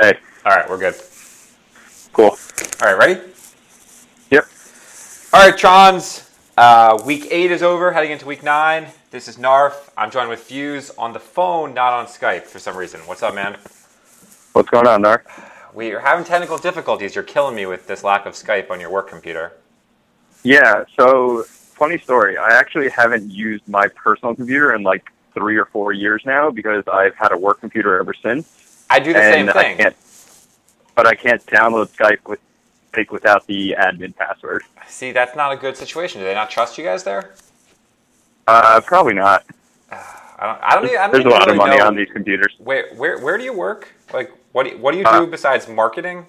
Hey, All right, we're good. cool. All right, ready? Yep. All right, Trons. Uh, week eight is over, heading into week nine. This is Narf. I'm joined with Fuse on the phone, not on Skype for some reason. What's up, man? What's going on, Narf? We are having technical difficulties. You're killing me with this lack of Skype on your work computer. Yeah, so funny story. I actually haven't used my personal computer in like three or four years now because I've had a work computer ever since. I do the and same I thing. can't, but I can't download Skype with like, without the admin password. See, that's not a good situation. Do they not trust you guys there? Uh, probably not. I don't. I don't. Even, I don't There's a lot of money know on these computers. Where, where, where do you work? Like, what do you, what do you do Uh, besides marketing?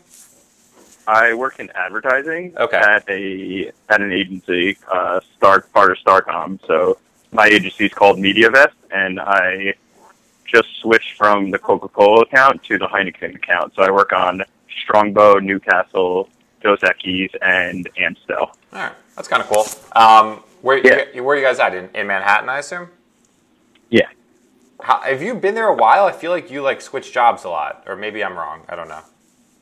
I work in advertising Okay. at a at an agency, uh, Star part of Starcom. So my agency is called MediaVest, and I just switched from the Coca-Cola account to the Heineken account. So I work on Strongbow, Newcastle, Dos Equis, and Amstel. All right, that's kind of cool. Um, where, Yeah. you, where are you guys at? In, in Manhattan, I assume. Yeah. How, have you been there a while? I feel like you like switch jobs a lot, or maybe I'm wrong. I don't know.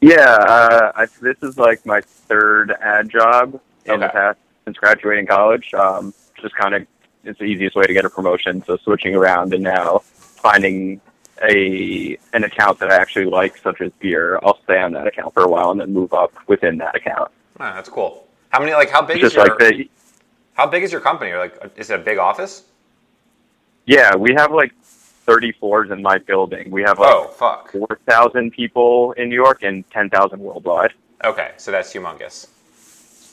Yeah, uh, I, this is like my third ad job in the past since graduating college. Um, just kind of it's the easiest way to get a promotion. So switching around and now finding a an account that I actually like, such as beer, I'll stay on that account for a while and then move up within that account. Ah, that's cool. How many? Like, how big It's is just your like the how big is your company? Like, is it a big office? yeah, we have like thirty floors in my building. We have like Oh, fuck. four thousand people in New York and ten thousand worldwide. Okay, so that's humongous.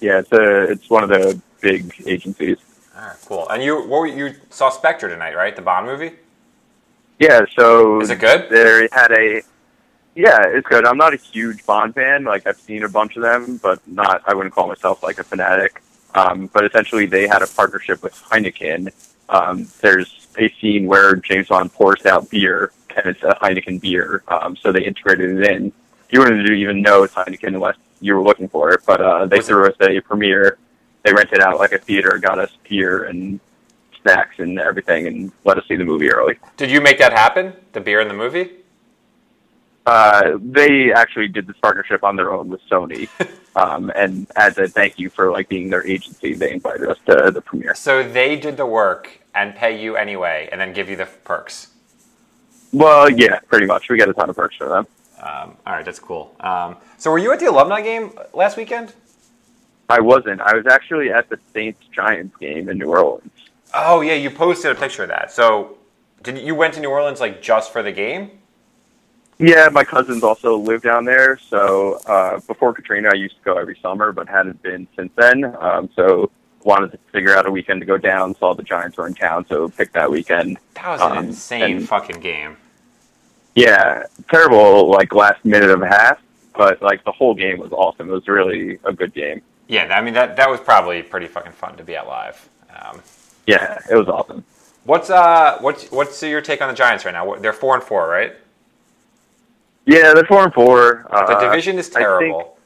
Yeah, it's a it's one of the big agencies. All right, cool. And you, what were, you saw Spectre tonight, right? The Bond movie. Yeah, so Is it good? They had a yeah, it's good. I'm not a huge Bond fan. Like I've seen a bunch of them, but not. I wouldn't call myself like a fanatic. Um, but essentially, they had a partnership with Heineken. Um, there's a scene where James Bond pours out beer, and it's a Heineken beer. Um, so they integrated it in. You wouldn't even know it's Heineken unless you were looking for it. But uh, they Was it- threw us a premiere. They rented out like a theater, got us beer and snacks and everything, and let us see the movie early. Did you make that happen? The beer in the movie? Uh, they actually did this partnership on their own with Sony, um, and as a thank you for like being their agency, they invited us to the premiere. So they did the work and pay you anyway, and then give you the perks. Well, yeah, pretty much. We get a ton of perks for them. Um, all right, that's cool. Um, so were you at the alumni game last weekend? I wasn't. I was actually at the Saints Giants game in New Orleans. Oh yeah, you posted a picture of that. So did you went to New Orleans like just for the game? Yeah, my cousins also live down there. So uh, before Katrina, I used to go every summer, but hadn't been since then. Um, so wanted to figure out a weekend to go down. Saw the Giants were in town, so picked that weekend. That was an Um, insane fucking game. Yeah, terrible like last minute of a half, but like the whole game was awesome. It was really a good game. Yeah, I mean that that was probably pretty fucking fun to be at live. Um, Yeah, it was awesome. what's uh what's what's your take on the Giants right now? They're four and four, right? Yeah, they're four and four. The Uh, division is I think- terrible.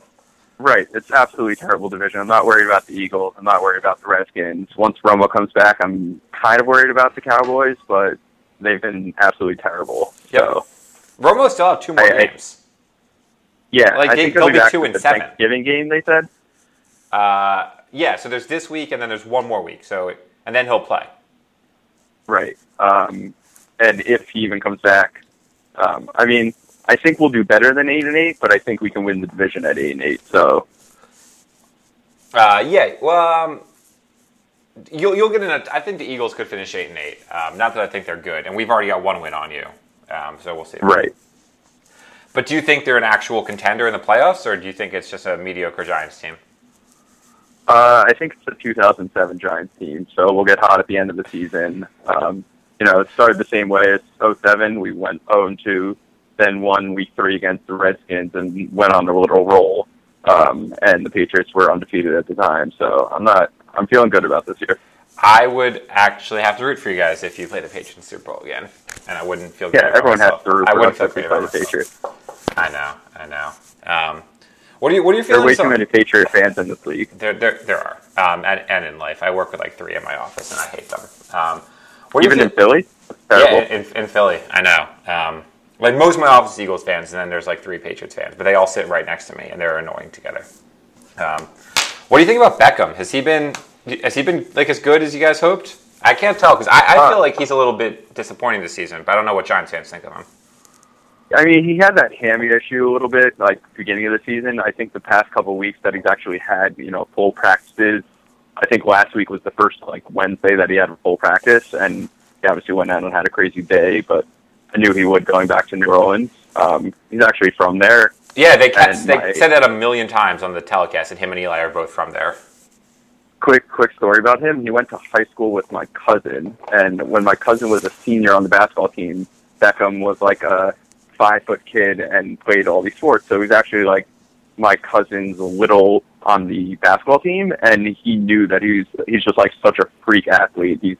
right, it's absolutely terrible division. I'm not worried about the Eagles. I'm not worried about the Redskins. Once Romo comes back, I'm kind of worried about the Cowboys, but they've been absolutely terrible. Yep. So Romo still have two more I- I- games. yeah, Like, I they- think they'll they'll be two and the seven. Thanksgiving game. They said. Uh, yeah, so there's this week and then there's one more week. So and then he'll play. Right. Um, and if he even comes back, um, I mean, I think we'll do better than eight and eight, but I think we can win the division at eight and eight. So Uh, yeah, well, um, you'll you'll get in. A, I think the Eagles could finish eight and eight. Um, not that I think they're good, and we've already got one win on you. Um, so we'll see. right. But do you think they're an actual contender in the playoffs, or do you think it's just a mediocre Giants team? Uh, I think it's the 2007 Giants team, so we'll get hot at the end of the season. Um, you know, it started the same way as 07. We went 0 2, then won week three against the Redskins and went on a little roll. Um, and the Patriots were undefeated at the time, so I'm not. I'm feeling good about this year. I would actually have to root for you guys if you play the Patriots Super Bowl again, and I wouldn't feel good. Yeah, about everyone has to root I wouldn't feel if we great play about the. Patriots. I know, I know. Um, what are you? What are your There are way too many Patriot fans in this league. There, there, there are, um, and, and in life, I work with like three in my office, and I hate them. Um, what do you Even in Philly. Yeah, in, in Philly, I know. Um, Like most of my office is Eagles fans, and then there's like three Patriots fans, but they all sit right next to me, and they're annoying together. Um, what do you think about Beckham? Has he been has he been like as good as you guys hoped? I can't tell because I, I Uh, feel like he's a little bit disappointing this season, but I don't know what Giants fans think of him. I mean, he had that hammy issue a little bit, like beginning of the season. I think the past couple of weeks that he's actually had, you know, full practices. I think last week was the first like Wednesday that he had a full practice, and he obviously went out and had a crazy day. But I knew he would going back to New Orleans. Um, he's actually from there. Yeah, they kept, they my- said that a million times on the telecast, and him and Eli are both from there. Quick, quick story about him. He went to high school with my cousin, and when my cousin was a senior on the basketball team, Beckham was like a five foot kid and played all these sports. So he's actually like my cousin's little on the basketball team, and he knew that he's he's just like such a freak athlete. He's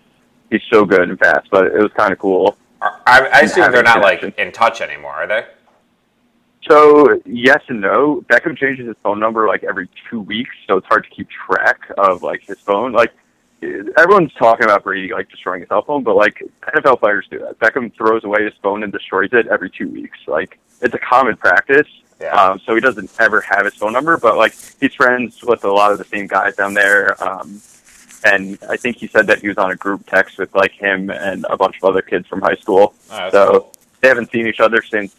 he's so good and fast, but it was kind of cool. I, I assume they're not like in touch anymore, are they? So yes and no. Beckham changes his phone number like every two weeks, so it's hard to keep track of like his phone. Like everyone's talking about Brady like destroying his cell phone, but like NFL players do that. Beckham throws away his phone and destroys it every two weeks. Like it's a common practice. Yeah. Um, so he doesn't ever have his phone number, but like he's friends with a lot of the same guys down there. Um, and I think he said that he was on a group text with like him and a bunch of other kids from high school. Oh, so cool. they haven't seen each other since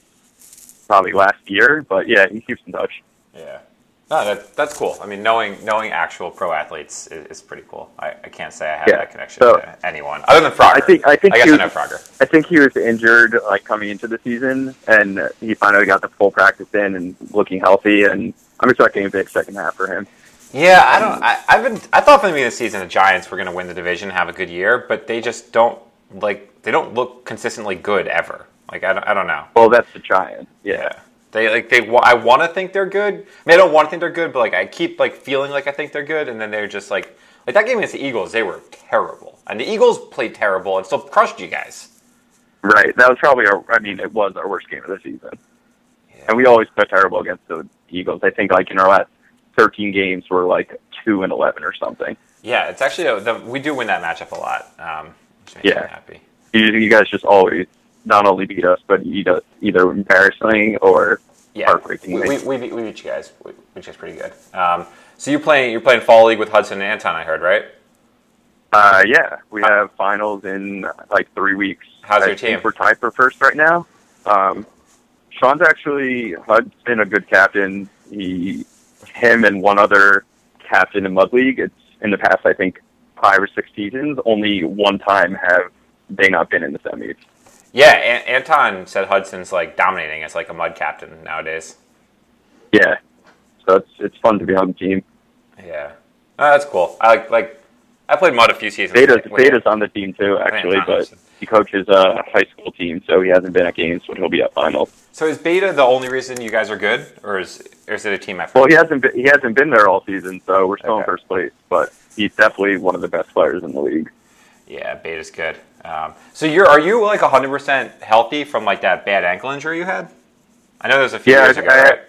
probably last year, but yeah, he keeps in touch. Yeah. No, that, that's cool. I mean, knowing knowing actual pro athletes is, is pretty cool. I, I can't say I have Yeah. that connection So- to anyone other than Frogger. I think I think I guess he I know Frogger. I think he was injured like coming into the season, and he finally got the full practice in and looking healthy. And I'm expecting a big second half for him. Yeah, I don't. I, I've been. I thought from the beginning of the season the Giants were going to win the division, have a good year, but they just don't like. They don't look consistently good ever. Like I don't. I don't know. Well, that's the Giants. Yeah, Yeah. They like they. I want to think they're good. I mean, I don't want to think they're good, but like I keep like feeling like I think they're good, and then they're just like like that game against the Eagles. They were terrible, and the Eagles played terrible and still crushed you guys. right. That was probably our. I mean, it was our worst game of the season, Yeah. and we always play terrible against the Eagles. I think like in our last 13 games, we're like two and 11 or something. Yeah, it's actually a, the, we do win that matchup a lot. Um, Yeah. You, you guys just always not only beat us, but either either embarrassing or Yeah, heartbreakingly. we, we, we, beat, we beat you guys, we, which is pretty good. Um, so you're playing you're playing fall league with Hudson and Anton, I heard, right? Uh, yeah, we have finals in like three weeks. How's I your team? We're tied for first right now. Um, Sean's actually Hud's been a good captain. He, him, and one other captain in Mud League. It's in the past, I think, five or six seasons. Only one time have they not been in the semis. Yeah, An- Anton said Hudson's like dominating as like a mud captain nowadays. Yeah, so it's it's fun to be on the team. Yeah, oh, that's cool. I like like I played mud a few seasons. Beta's with- Beta's on the team too, actually, Anton but he coaches a high school team, so he hasn't been at games, but he'll be at finals. So is Beta the only reason you guys are good, or is or is it a team effort? Well, he hasn't been, he hasn't been there all season, so we're still Okay. in first place. But he's definitely one of the best players in the league. Yeah, Beta's good. Um, so you're are you like 100 percent healthy from like that bad ankle injury you had? I know there's a few Yeah, years ago, I- right?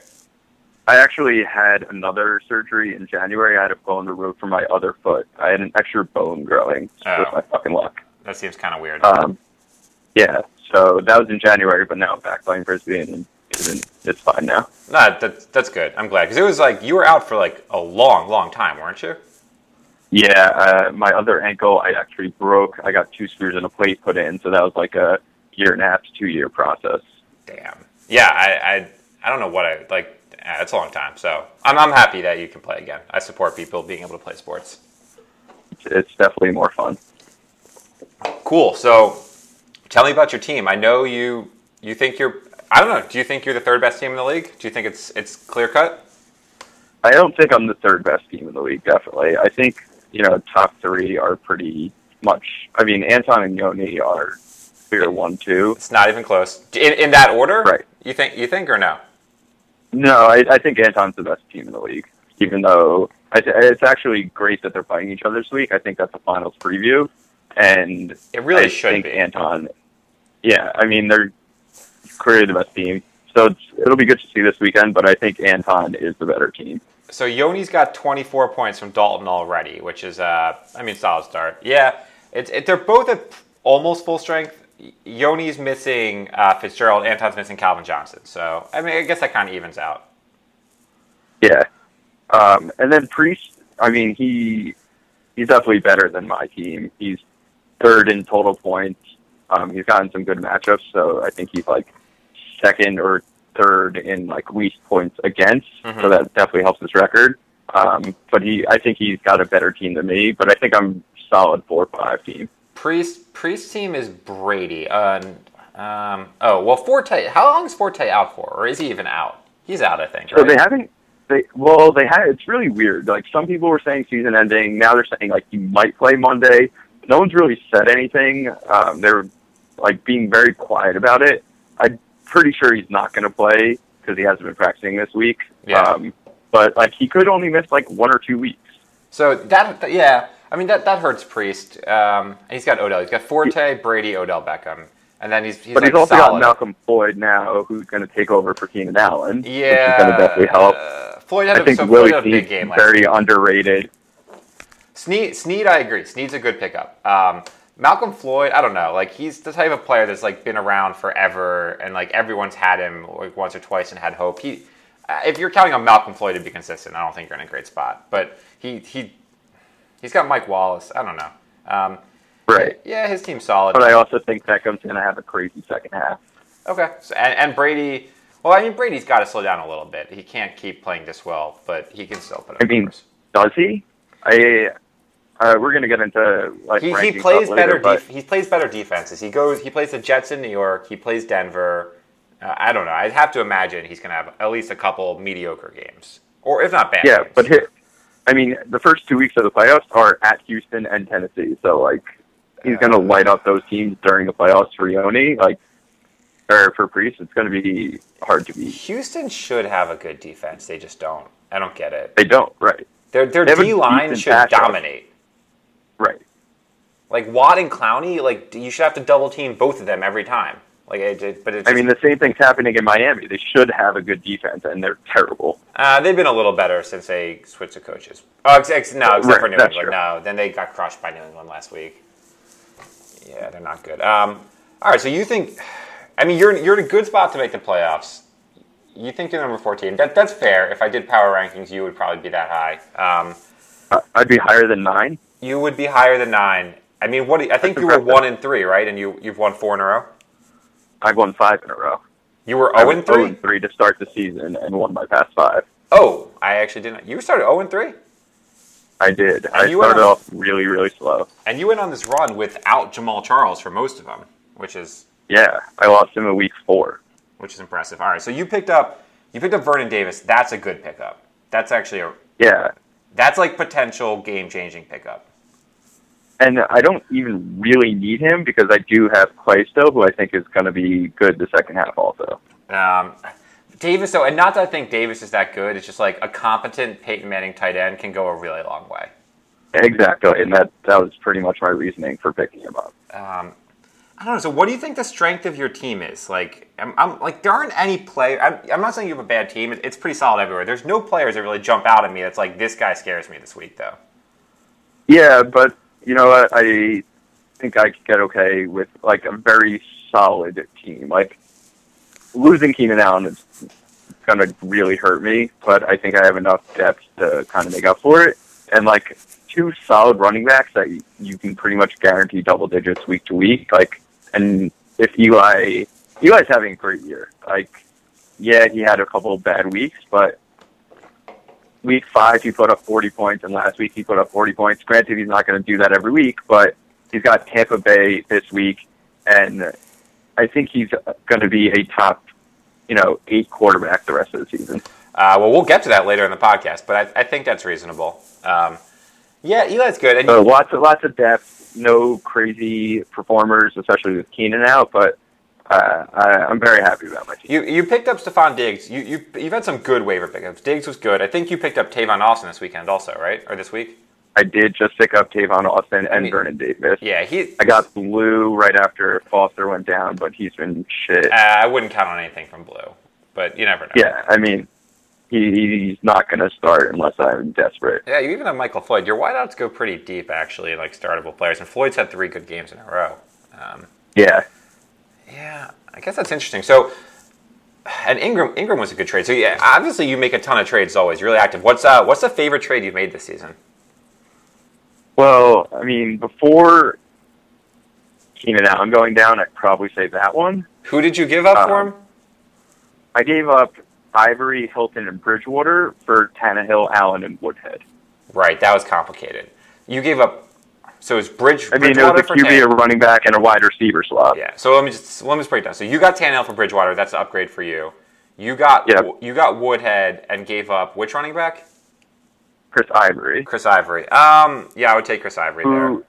I actually had another surgery in January. I had a bone removed from my other foot. I had an extra bone growing. Oh. Just my fucking luck. That seems kind of weird. Um, yeah, so that was in January, but now I'm back playing frisbee and it's, it's fine now. No, that's that's good. I'm glad because it was like you were out for like a long, long time, weren't you? Yeah, uh, my other ankle I actually broke. I got two screws and a plate put in, so that was like a year and a half to two year process. Damn. Yeah, I I, I don't know what I like. eh, It's a long time, so I'm I'm happy that you can play again. I support people being able to play sports. It's, it's definitely more fun. Cool. So, tell me about your team. I know you you think you're. I don't know. Do you think you're the third best team in the league? Do you think it's it's clear cut? I don't think I'm the third best team in the league. Definitely, I think you know top three are pretty much. I mean, Anton and Yoni are clear one, two. It's not even close. In, in that order, Right. You think you think or no? No, I, I think Anton's the best team in the league. Even though I, it's actually great that they're playing each other this week. I think that's a finals preview, and It really I should think be. Anton. Yeah, I mean they're clearly the best team, so it's, it'll be good to see this weekend. But I think Anton is the better team. So Yoni's got 24 points from Dalton already, which is, uh, I mean, solid start. Yeah, it's it, they're both at almost full strength. Yoni's missing uh, Fitzgerald, Anton's missing Calvin Johnson. So I mean, I guess that kind of evens out. Yeah. Um, and then Priest, I mean, he he's definitely better than my team. He's third in total points. Um, he's gotten some good matchups, so I think he's like second or third in like least points against. Mhm. So that definitely helps his record. Um, but he, I think he's got a better team than me. But I think I'm solid four five team. Priest Priest's team is Brady. Uh, um, oh well, Forte. How long is Forte out for, or is he even out? He's out, I think. So they haven't. They well, they had. It's really weird. Like some people were saying season ending. Now they're saying like he might play Monday. No one's really said anything. Um, they're like being very quiet about it. I'm pretty sure he's not going to play because he hasn't been practicing this week. Yeah. Um, but like he could only miss like one or two weeks. So that, yeah, I mean that that hurts Priest. Um, he's got Odell. He's got Forte, Brady, Odell Beckham, and then he's he's but like he's also solid. got Malcolm Floyd now, who's going to take over for Keenan Allen. Yeah, which is going to definitely help. uh, Floyd had I a, think so Willie Floyd a big game very underrated. Snead, Snead, I agree. Snead's a good pickup. Um, Malcolm Floyd, I don't know. Like he's the type of player that's like been around forever, and like everyone's had him like once or twice and had hope. He, uh, if you're counting on Malcolm Floyd to be consistent, I don't think you're in a great spot. But he he he's got Mike Wallace. I don't know. Um, Right. yeah, his team's solid. But I also think Beckham's going to have a crazy second half. Okay. So, and, and Brady, well, I mean, Brady's got to slow down a little bit. He can't keep playing this well, but he can still put up I mean, numbers. Does he? I uh, we're gonna get into like He, he plays later, better. Def- he plays better defenses. He goes. He plays the Jets in New York. He plays Denver. Uh, I don't know. I'd have to imagine he's going to have at least a couple mediocre games, or if not bad. yeah, games. but I mean, the first two weeks of the playoffs are at Houston and Tennessee, so like he's gonna Uh, light up those teams during the playoffs for Yoni, like or for Priest. It's gonna be hard to beat. Houston should have a good defense. They just don't. I don't get it. They don't, right? Their their They have line should dominate. Like Watt and Clowney, like you should have to double team both of them every time. Like, it, it- but it's I mean, the same thing's happening in Miami. They should have a good defense, and they're terrible. Uh, they've been a little better since they switched to coaches. Oh, ex- ex- no, except Right, for New England. true. No, then they got crushed by New England last week. Yeah, they're not good. Um, all right, so you think? I mean, you're you're in a good spot to make the playoffs. You think you're number fourteen? That that's fair. If I did power rankings, you would probably be that high. Um, Uh, I'd be higher than nine. you would be higher than nine. I mean, what? do you- I think That's you were impressive. one in three, right? And you you've won four in a row. I've won five in a row. You were I zero was and three. 0 and three to start the season, and won my past five. Oh, I actually didn't. You started oh zero and three. I did. I you went started on- off really, really slow. And you went on this run without Jamaal Charles for most of them, which is Yeah, I lost him in week four. which is impressive. All right, so you picked up you picked up Vernon Davis. That's a good pickup. That's actually a Yeah, that's like potential game changing pickup. And I don't even really need him because I do have Clay still, who I think is going to be good the second half also. Um, Davis though, and not that I think Davis is that good. It's just like a competent Peyton Manning tight end can go a really long way. Exactly, and that that was pretty much my reasoning for picking him up. Um, I don't know. So, what do you think the strength of your team is? Like, I'm, I'm like there aren't any play. I'm, I'm not saying you have a bad team. It's pretty solid everywhere. There's no players that really jump out at me. That's like this guy scares me this week though. Yeah, but you know what? I think I could get okay with like a very solid team. Like losing Keenan Allen is going to really hurt me, but I think I have enough depth to kind of make up for it. And like two solid running backs that you- can pretty much guarantee double digits week to week. Like, and if Eli, Eli's having a great year. Like, yeah, he had a couple of bad weeks, but week five he put up 40 points, and last week he put up 40 points. Granted, he's not going to do that every week, but he's got Tampa Bay this week, and I think he's going to be a top, you know, eight quarterback the rest of the season. Uh, well, we'll get to that later in the podcast, but I, I think that's reasonable. Um, yeah, Eli's good, and So lots of lots of depth, no crazy performers, especially with Keenan out, but. Uh, I, I'm very happy about my team. you you picked up Stefon Diggs. You you you've had some good waiver pickups. Diggs was good. I think you picked up Tavon Austin this weekend also, right? Or this week? I did just pick up Tavon Austin and mean- Vernon Davis. Yeah, he. I got Blue right after Foster went down, but he's been shit. Uh, I wouldn't count on anything from Blue, but you never know. Yeah, I mean, he, he's not going to start unless I'm desperate. Yeah, you even have Michael Floyd. Your wideouts go pretty deep, actually, like startable players. And Floyd's had three good games in a row. Um, Yeah, Yeah, I guess that's interesting. So, and Ingram Ingram was a good trade. So yeah, obviously you make a ton of trades always. You're really active. What's uh what's the favorite trade you've made this season? Well, I mean, before Keenan Allen going down, I'd probably say that one. Who did you give up for Um, him? I gave up Ivory, Hilton, and Bridgewater for Tannehill, Allen, and Woodhead. Right, that was complicated. You gave up. So it's Bridge. I mean, it was a QB, a running back, and a wide receiver slot. Yeah. So let me just let me just break it down. So you got Tannehill for Bridgewater. That's an upgrade for you. You got Yep. you got Woodhead and gave up which running back? Chris Ivory, Chris Ivory. Um, yeah, I would take Chris Ivory there.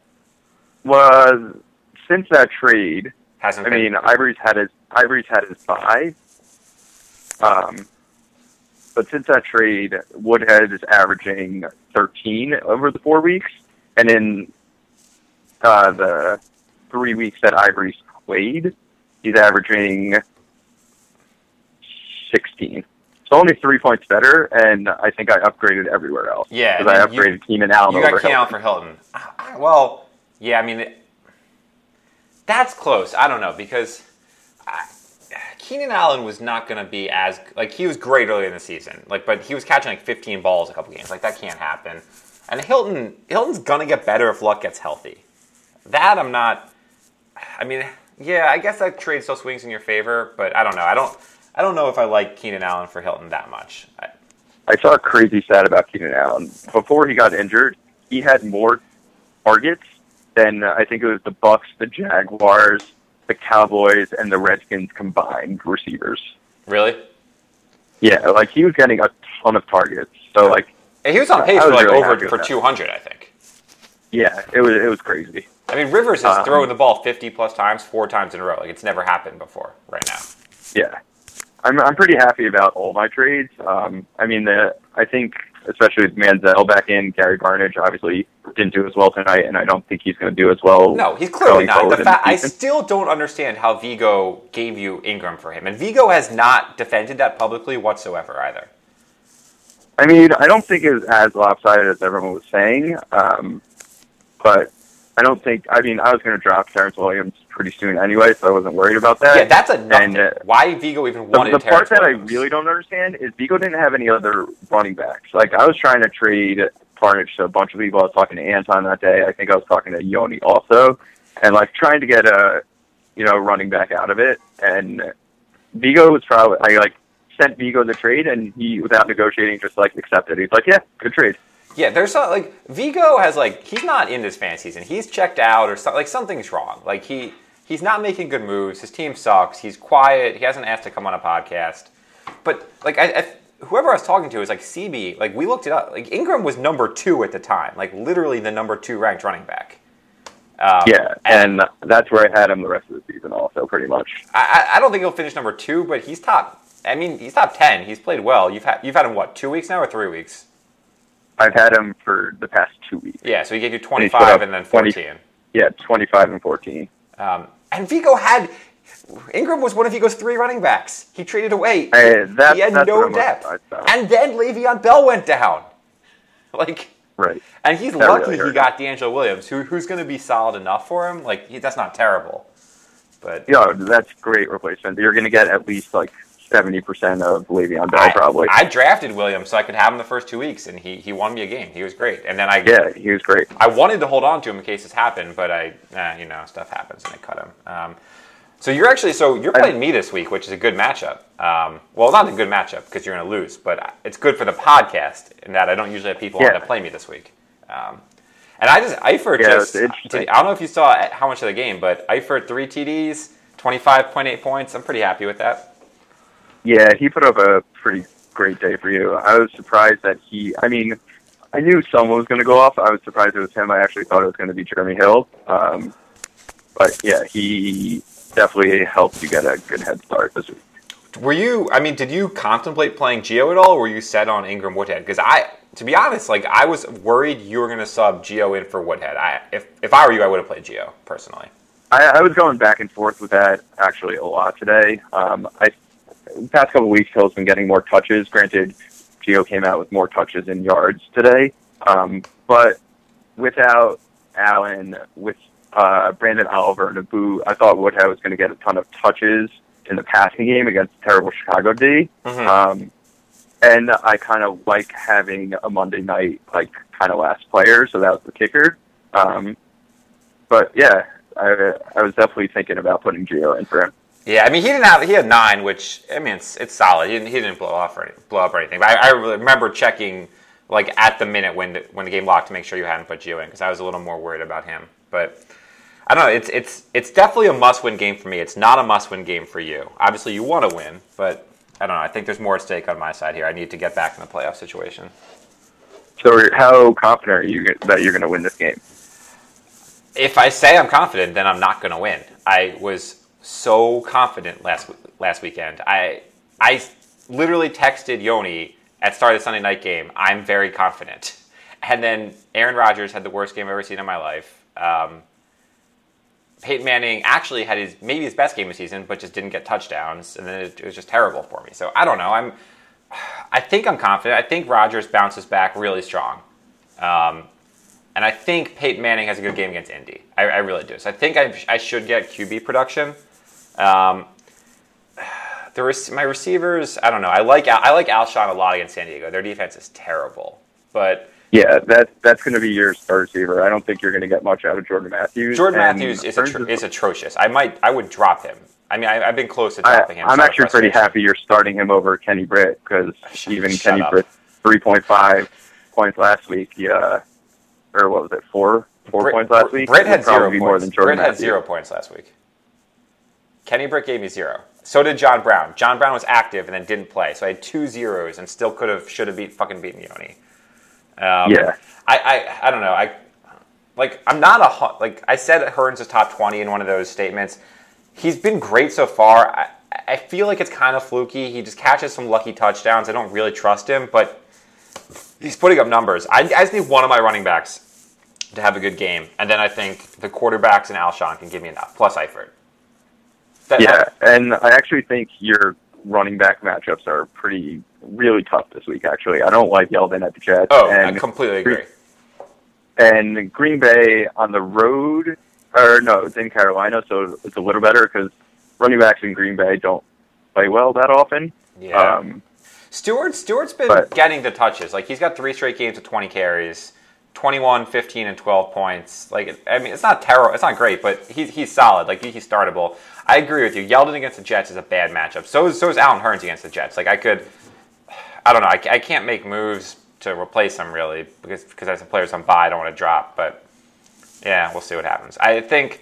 was since that trade. Hasn't I been. mean, Ivory's had his Ivory's had his bye. Um, but since that trade, Woodhead is averaging 13 over the four weeks, and in uh, the three weeks that Ivory's played, he's averaging 16. So only three points better, and I think I upgraded everywhere else. Yeah, because I and you- upgraded Keenan Allen you over got Keenan Allen for Hilton. Well, yeah, I mean, it- that's close. I don't know because I, Keenan Allen was not going to be as like he was great early in the season, like, but he was catching like 15 balls a couple games. Like that can't happen. And Hilton, Hilton's gonna get better if Luck gets healthy. That I'm not. I mean, yeah, I guess that trade still swings in your favor, but I don't know. I don't. I don't know if I like Keenan Allen for Hilton that much. I, I saw a crazy stat about Keenan Allen. Before he got injured, he had more targets than uh, I think it was the Bucs, the Jaguars, the Cowboys, and the Redskins combined receivers. really? Yeah, like he was getting a ton of targets. So like, He was on I pace was for like really over for 200, I think. yeah, it was it was crazy. I mean, Rivers is Um, throwing the ball 50 plus times, four times in a row. Like it's never happened before. Right now. Yeah, I'm I'm pretty happy about all my trades. Um, I mean, the I think especially with Manziel back in, Gary Barnidge obviously didn't do as well tonight, and I don't think he's going to do as well. No, he's clearly not. The fa- I still don't understand how Vigo gave you Ingram for him, and Vigo has not defended that publicly whatsoever either. I mean, I don't think it was as lopsided as everyone was saying, um, but I don't think. I mean, I was going to drop Terrence Williams pretty soon anyway, so I wasn't worried about that. Yeah, that's a nothing. And, uh, Why Vigo even the, wanted the part Terrence that Williams? I really don't understand is Vigo didn't have any other running backs. Like I was trying to trade Carnage to a bunch of people. I was talking to Anton that day. I think I was talking to Yoni also, and like trying to get a you know running back out of it. And Vigo was probably I like sent Vigo the trade, and he without negotiating just like accepted. He's like, yeah, good trade. Yeah, there's some, like Vigo has like he's not in this fan season. He's checked out or something. Like something's wrong. Like he he's not making good moves. His team sucks. He's quiet. He hasn't asked to come on a podcast. But like I, I whoever I was talking to is like CB. Like we looked it up. Like Ingram was number two at the time. Like literally the number two ranked running back. Um, Yeah, and that's where I had him the rest of the season, also pretty much. I, I- I don't think he'll finish number two, but he's top. I mean, he's top ten. He's played well. You've had you've had him what two weeks now or three weeks? I've had him for the past two weeks. Yeah, so he gave you And twenty he's put up five and then 20 fourteen. Yeah, twenty-five and fourteen. Um, and Vigo had Ingram was one of Vigo's three running backs. He traded away. Hey, that- he had no depth. And then Le'Veon Bell went down. Like, Right. and he's That lucky really he got DeAngelo Williams, who, who's going to be solid enough for him. Like, he, that's not terrible. But Yeah, that's great replacement. You're going to get at least like seventy percent of Le'Veon Bell, I, probably. I drafted Williams so I could have him the first two weeks, and he, he won me a game. He was great. And then I yeah, he was great. I wanted to hold on to him in case this happened, but I, eh, you know, stuff happens and I cut him. Um, so you're actually, so you're playing me this week, which is a good matchup. Um, well, not a good matchup because you're going to lose, but it's good for the podcast in that I don't usually have people on Yeah. that play me this week. Um, and I just, Eifert Yeah, just. I don't know if you saw how much of the game, but Eifert three TDs, 25.8 points. I'm pretty happy with that. Yeah, he put up a pretty great day for you. I was surprised that he. I mean, I knew someone was going to go off. I was surprised it was him. I actually thought it was going to be Jeremy Hill. Um, but yeah, he definitely helped you get a good head start this week. Were you? I mean, did you contemplate playing Gio at all, or were you set on Ingram Woodhead? Because I, to be honest, like I was worried you were going to sub Gio in for Woodhead. I, if if I were you, I would have played Gio personally. I, I was going back and forth with that actually a lot today. Um, I past couple of weeks, Hill's been getting more touches. Granted, Gio came out with more touches and yards today, um, but without Allen, with uh, Branden Oliver and Abu, I thought Woodhead was going to get a ton of touches in the passing game against a terrible Chicago D. Mhm. Um, and I kind of like having a Monday night, like, kind of last player, so that was the kicker. Um, but yeah, I, I was definitely thinking about putting Gio in for him. Yeah, I mean, he didn't have he had nine, which I mean, it's, it's solid. He didn't, he didn't blow off or any, blow up or anything. But I, I remember checking like at the minute when the, when the game locked to make sure you hadn't put Gio in because I was a little more worried about him. But I don't know. It's it's it's definitely a must-win game for me. It's not a must-win game for you. Obviously, you want to win, but I don't know. I think there's more at stake on my side here. I need to get back in the playoff situation. So how confident are you that you're going to win this game? if I say I'm confident, then I'm not going to win. I was so confident last last weekend. I I literally texted Yoni at start of the Sunday night game. I'm very confident, and then Aaron Rodgers had the worst game I've ever seen in my life. Um, Peyton Manning actually had his maybe his best game of the season, but just didn't get touchdowns, and then it, it was just terrible for me. So I don't know. I'm I think I'm confident. I think Rodgers bounces back really strong. Um, and I think Peyton Manning has a good game against Indy. I, I really do. So I think I, I should get QB production. Um, the rec- my receivers, I don't know. I like Al- I like Alshon a lot against San Diego. Their defense is terrible, but Yeah, that that's going to be your star receiver. I don't think you're going to get much out of Jordan Matthews. Jordan And Matthews is atro- is atrocious. I might I would drop him. I mean, I, I've been close to I, dropping him. I'm so actually pretty happy you're starting him over Kenny Britt because even shut Kenny up. Britt 3.5 points last week. Yeah, or what was it? Four four Britt- points last week. Britt had zero points. more than Jordan Britt had Matthews. zero points last week. Kenny Britt gave me zero. So did John Brown. John Brown was active and then didn't play, so I had two zeros and still could have should have beat fucking beaten Yoni. Um, Yeah. I, I I don't know. I like I'm not a like I said Hurns is top twenty in one of those statements. He's been great so far. I, I feel like it's kind of fluky. He just catches some lucky touchdowns. I don't really trust him, but he's putting up numbers. I, I just need one of my running backs to have a good game, and then I think the quarterbacks and Alshon can give me enough. Plus Eifert. That- Yeah, and I actually think your running back matchups are pretty really tough this week. Actually, I don't like Yeldon at the Jets. Oh, and I completely agree. and Green Bay on the road, or no, it's in Carolina, so it's a little better because running backs in Green Bay don't play well that often. Yeah. Um, Stewart Stewart's been But- getting the touches. Like he's got three straight games of 20 carries, 21, 15 and 12 points. Like I mean, it's not terrible. It's not great, but he's he's solid. Like he's startable. I agree with you. Yeldon against the Jets is a bad matchup. So is so is Allen Hurns against the Jets. Like I could I don't know. I, I can't make moves to replace him really because because as a players on buy, I don't want to drop, but yeah, we'll see what happens. I think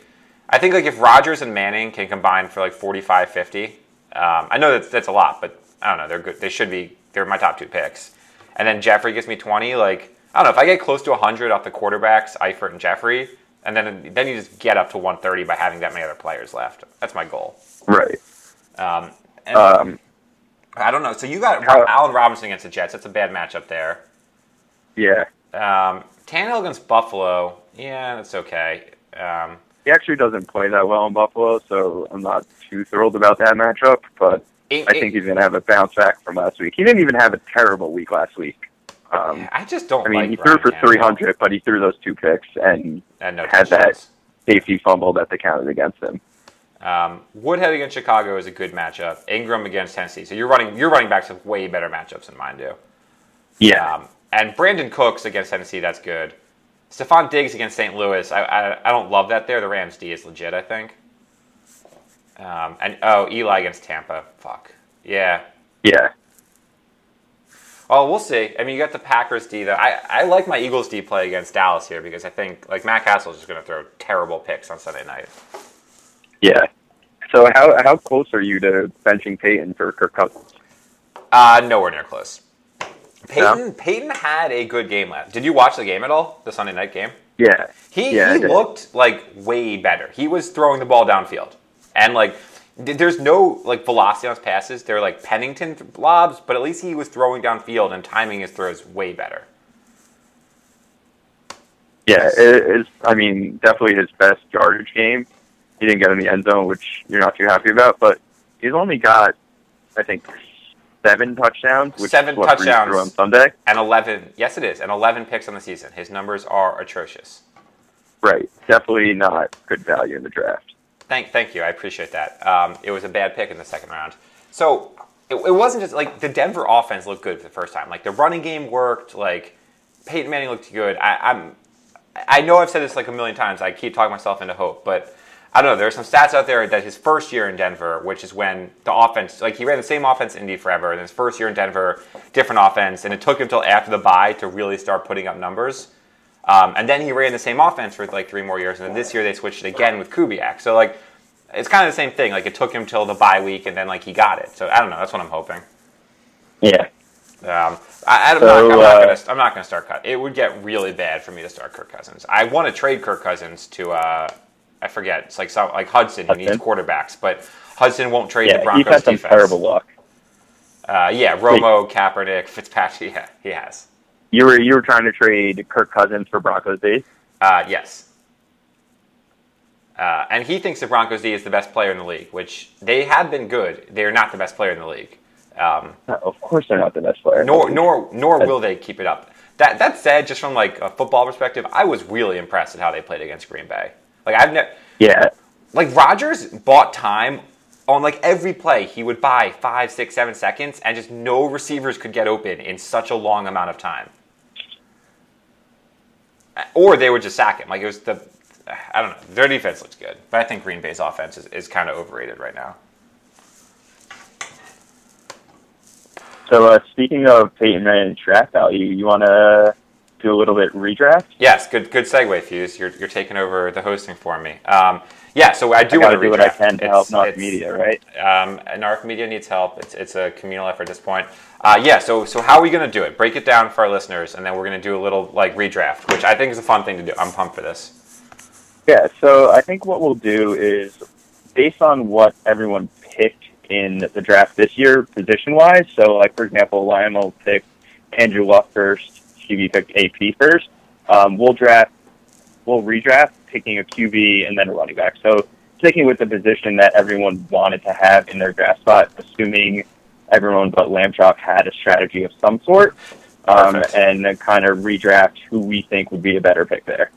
I think like if Rodgers and Manning can combine for like 45 50, um, I know that's that's a lot, but I don't know. They're good. They should be. They're my top two picks. And then Jeffery gives me 20. Like I don't know if I get close to 100 off the quarterbacks, Eifert and Jeffery, and then then you just get up to 130 by having that many other players left. That's my goal. right. Um, and Um, I don't know. So you got how- Allen Robinson against the Jets. That's a bad matchup there. yeah, Um, Tannehill against Buffalo. Yeah, that's okay. Um, he actually doesn't play that well in Buffalo, so I'm not too thrilled about that matchup. But it- I think he's going to have a bounce back from last week. He didn't even have a terrible week last week. Um, I just don't. I mean, like he threw for 300, but he threw those two picks and and no had that. safety fumble that they counted against him. Um, Woodhead against Chicago is a good matchup. Ingram against Tennessee. So you're running. Your running backs have way better matchups than mine do. Yeah, Um, and Brandin Cooks against Tennessee. That's good. Stefon Diggs against St. Louis. I, I I don't love that there. The Rams D is legit. I think. Um, and oh, Eli against Tampa. Fuck. Yeah. yeah, Oh, we'll see. I mean, you got the Packers D though. I, I like my Eagles D play against Dallas here because I think like Matt Cassel's just going to throw terrible picks on Sunday night. yeah. So how how close are you to benching Peyton for Kirk Cousins? Uh, nowhere near close. Peyton No? Peyton had a good game last. Did you watch the game at all? The Sunday night game. Yeah, He Yeah, he looked like way better. He was throwing the ball downfield, and like there's no like velocity on his passes. They're like Pennington th- lobs, but at least he was throwing downfield and timing his throws way better. yeah. It is. I mean, definitely his best yardage game. He didn't get in the end zone, which you're not too happy about. But he's only got, I think, seven touchdowns. Which Seven is what touchdowns. on Sunday. And 11, yes, it is, and 11 picks on the season. His numbers are atrocious. Right. Definitely not good value in the draft. Thank, thank you. I appreciate that. Um, it was a bad pick in the second round. So it, it wasn't just like the Denver offense looked good for the first time. Like the running game worked. Like Peyton Manning looked good. I, I'm, I know I've said this like a million times. I keep talking myself into hope, but I don't know. There are some stats out there that his first year in Denver, which is when the offense, like he ran the same offense in Indy forever, and his first year in Denver, different offense, and it took him until after the bye to really start putting up numbers. Um, and then he ran the same offense for like three more years, and then this year they switched it again with Kubiak. So like, it's kind of the same thing. Like it took him till the bye week, and then like he got it. So I don't know. That's what I'm hoping. Yeah. Um, I, I'm, So, not, I'm, not uh, gonna, I'm not gonna start cut. It would get really bad for me to start Kirk Cousins. I want to trade Kirk Cousins to uh, I forget. It's like some like Hudson who needs quarterbacks, but Hudson won't trade the Yeah. He's Broncos had some defense. terrible luck. Uh, yeah, Romo, Kaepernick, Fitzpatrick. Yeah, he has. You were you were trying to trade Kirk Cousins for Broncos D. Uh, yes. Uh, and he thinks the Broncos D is the best player in the league, which they have been good. They are not the best player in the league. Um, No, Of course, they're not the best player. nor nor nor will they keep it up. That that said, just from like a football perspective, I was really impressed at how they played against Green Bay. Like I've never Yeah. like Rodgers bought time on like every play. He would buy five, six, seven seconds, and just no receivers could get open in such a long amount of time. Or they would just sack him. Like it was the I don't know. Their defense looks good, but I think Green Bay's offense is, is kind of overrated right now. So uh, speaking of Peyton Manning draft value, you want to do a little bit of redraft? Yes, good good segue, Fuse. You're, you're taking over the hosting for me. Um, yeah, so I do I want to do what I can to help North it's- Media, right? Um, Narf Media needs help. It's, it's a communal effort at this point. Uh, yeah, so so how are we going to do it? Break it down for our listeners, and then we're going to do a little like redraft, which I think is a fun thing to do. I'm pumped for this. Yeah. So I think what we'll do is based on what everyone picked in the draft this year, position wise. So, like for example, Lionel picked Andrew Luck first. QB picked AP first. Um, we'll draft. We'll redraft, picking a QB and then a running back. So sticking with the position that everyone wanted to have in their draft spot, assuming everyone but Lamchop had a strategy of some sort, um, and then kind of redraft who we think would be a better pick there.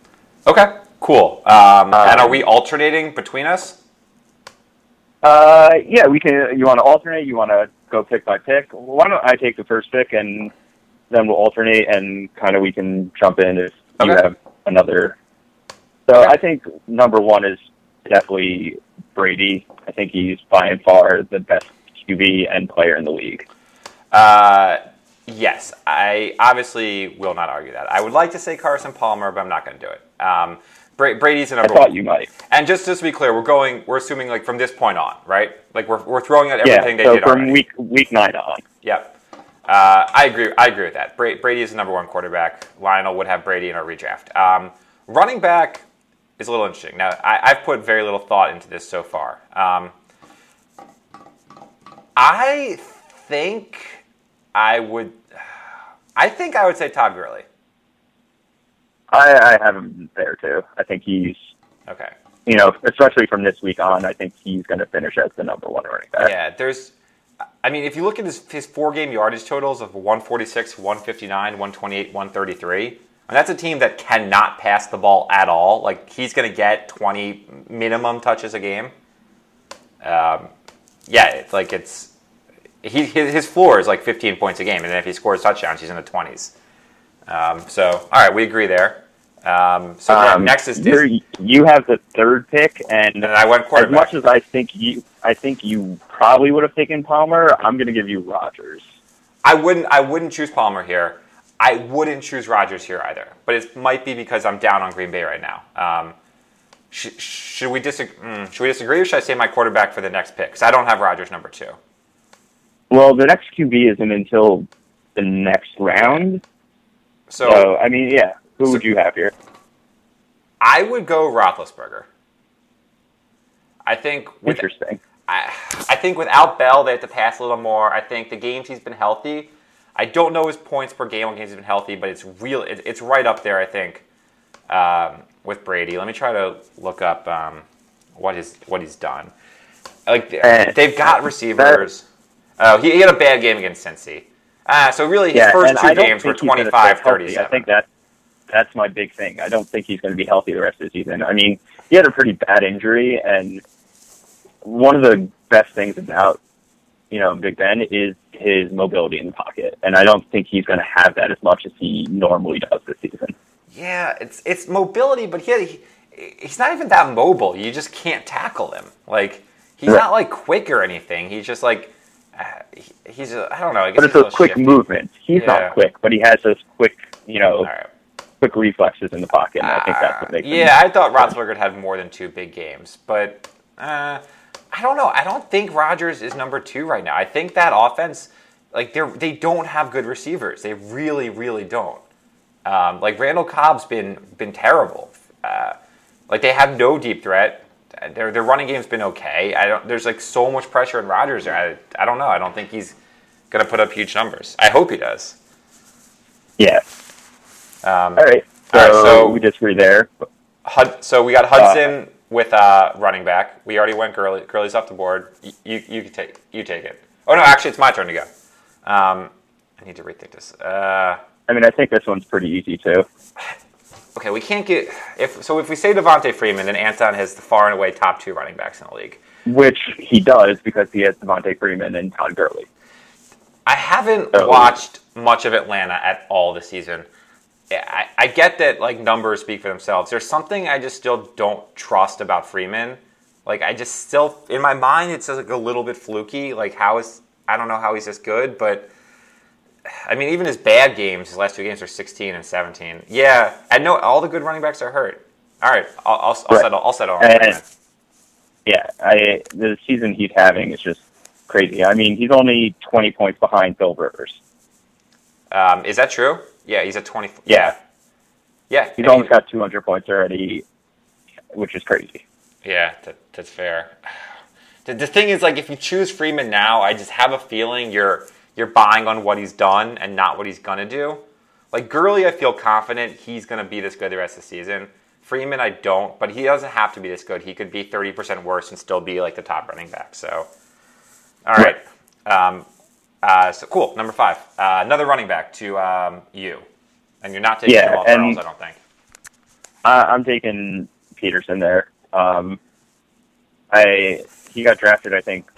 Okay, cool. Um, and are we alternating between us? Uh, yeah, we can. You want to alternate? You want to go pick by pick? Why don't I take the first pick and then we'll alternate and kind of we can jump in if you have another. So Okay. I think number one is definitely Brady. I think he's by and far the best QB and player in the league. Uh, yes, I obviously will not argue that. I would like to say Carson Palmer, but I'm not going to do it. Um, Bra- Brady's the I number thought one. you might. And just, just to be clear, we're going. We're assuming like from this point on, right? Like we're, we're throwing out Yeah. everything they So did from already. week week nine on. Yep. Uh, I agree. I agree with that. Bra- Brady is the number one quarterback. Lionel would have Brady in our redraft. Um, running back is a little interesting. Now, I, I've put very little thought into this so far. Um, I think I would. I think I would say Todd Gurley. I, I have him there too. I think he's Okay. you know especially from this week on. I think he's going to finish as the number one running back. Yeah, there's. I mean, if you look at his, his four game yardage totals of 146, 159, 128, 133, and that's a team that cannot pass the ball at all. Like, he's going to get 20 minimum touches a game. Um, yeah, it's like it's. He, his, his floor is like 15 points a game, and then if he scores touchdowns, he's in the 20s. Um, so, all right, we agree there. Um, so Um, next is you have the third pick, and And I went as much as I think you, I think you probably would have taken Palmer. I'm going to give you Rodgers. I wouldn't. I wouldn't choose Palmer here. I wouldn't choose Rodgers here either. But it might be because I'm down on Green Bay right now. Um, sh- should we disagree? Mm, should we disagree, or should I say my quarterback for the next pick? Because I don't have Rodgers number two. Well, the next QB isn't until the next round. So, So, I mean, yeah. Who So- would you have here? I would go Roethlisberger. I think with Interesting. I, I think without Bell, they have to pass a little more. I think the games he's been healthy. I don't know his points per game games he's been healthy, but it's real. It, it's right up there. I think um, with Brady. Let me try to look up um, what his what he's done. Like Eh, they've got receivers. Oh, he, he had a bad game against Cincy. Ah, so really his yeah, first two I games were think 25, stay 37. I think that that's my big thing. I don't think he's going to be healthy the rest of the season. I mean, he had a pretty bad injury, and one of the best things about you know Big Ben is his mobility in the pocket, and I don't think he's going to have that as much as he normally does this season. Yeah, it's it's mobility, but he, he he's not even that mobile. You just can't tackle him. Like he's Right. not like quick or anything. He's just like uh, he- he's I don't know. I guess But it's those quick shifty. movements. He's Yeah. not quick, but he has those quick, you know, right. quick reflexes in the pocket. And I think that's what makes him. Uh, yeah, I thought Roethlisberger had more than two big games, but uh, I don't know. I don't think Rodgers is number two right now. I think that offense, like they they don't have good receivers. They really, really don't. Um, like Randall Cobb's been been terrible. Uh, like they have no deep threat. Their their running game's been okay. I don't. There's like so much pressure on Rodgers. I I don't know. I don't think he's gonna put up huge numbers. I hope he does. Yeah. Um, All right. So, All right, so- we disagree there. Hud- so we got Hudson with uh, running back. We already went Gurley. Gurley's off the board. You, you you can take you take it. Oh no, actually it's my turn to go. Um, I need to rethink this. Uh, I mean, I think this one's pretty easy too. okay, we can't get if so if we say Devonta Freeman, then Anton has the far and away top two running backs in the league. Which he does because he has Devonta Freeman and Todd Gurley. I haven't Oh. watched much of Atlanta at all this season. I, I get that like numbers speak for themselves. There's something I just still don't trust about Freeman. Like I just still in my mind it's just like a little bit fluky. Like how is I don't know how he's this good, but I mean even his bad games, his last two games are 16 and 17. Yeah, I know all the good running backs are hurt. All right, I'll, I'll, I'll Right. settle. I'll settle on And-. Yeah, I the season he's having is just crazy. I mean, he's only 20 points behind Phil Rivers. Um, is that true? Yeah, he's at 20. Yeah. yeah. He's and almost got 200 points already, which is crazy. Yeah, that, that's fair. The, the thing is, like, if you choose Freeman now, I just have a feeling you're you're buying on what he's done and not what he's gonna do. Like Gurley, I feel confident he's gonna be this good the rest of the season. Freeman, I don't, but he doesn't have to be this good. He could be thirty percent worse and still be like the top running back. So, all right, um, uh, so cool. Number five, uh, another running back to um, you, and you're not taking Yeah, and- Charles, I don't think. I, I'm taking Peterson there. Um, I he got drafted, I think,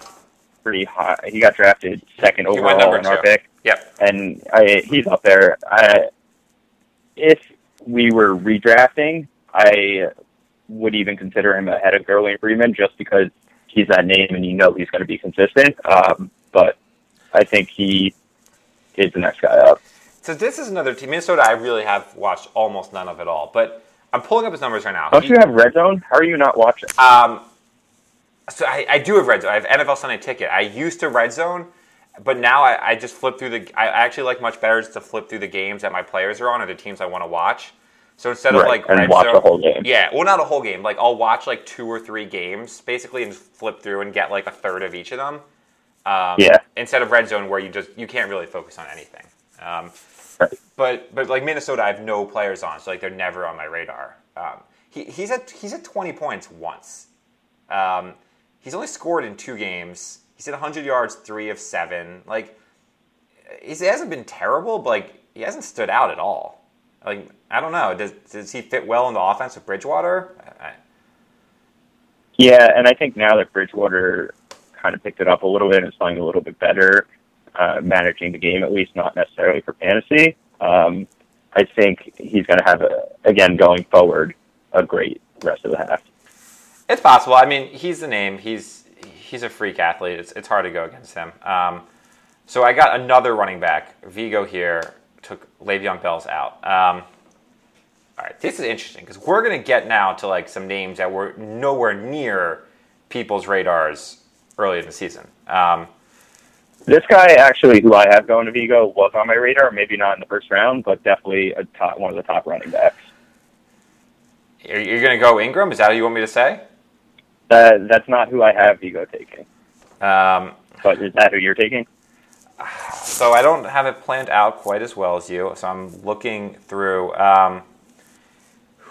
pretty high. He got drafted second He overall in our pick. Yep. and I, he's up there. I, if we were redrafting, I would even consider him ahead of Gurley and Freeman just because he's that name and you know he's going to be consistent. Um, but I think he is the next guy up. So this is another team. Minnesota, I really have watched almost none of it all, but I'm pulling up his numbers right now. Don't He- you have Red Zone? How are you not watching? um, so I, I do have Red Zone. I have NFL Sunday Ticket. I used to Red Zone, but now I, I just flip through the. I actually like much better just to flip through the games that my players are on or the teams I want to watch. So instead of like and Red watch Zone, the whole game. Yeah, well, not a whole game. Like I'll watch like two or three games basically and flip through and get like a third of each of them. Um, Yeah. Instead of Red Zone where you just you can't really focus on anything. Um, Right. but but like Minnesota, I have no players on, so like they're never on my radar. Um, he, he's at he's at 20 points once. Um, he's only scored in two games. He's at 100 yards, three of seven. Like he's, he hasn't been terrible, but like he hasn't stood out at all. Like I don't know. Does does he fit well in the offense with Bridgewater? I, Yeah, and I think now that Bridgewater kind of picked it up a little bit and is playing a little bit better, uh, managing the game at least, not necessarily for fantasy. Um, I think he's going to have a, again going forward a great rest of the half. It's possible. I mean, he's the name. He's he's a freak athlete. It's it's hard to go against him. Um, so I got another running back. Vigo here took Le'Veon Bell's out. Um, all right, this is interesting because we're gonna get now to like some names that were nowhere near people's radars early in the season. Um, This guy actually, who I have going to Vigo, was on my radar. Maybe not in the first round, but definitely a top, one of the top running backs. You're, you gonna go Ingram? Is that what you want me to say? That that's not who I have Vigo taking. Um, But is that who you're taking? so I don't have it planned out quite as well as you. So I'm looking through. Um,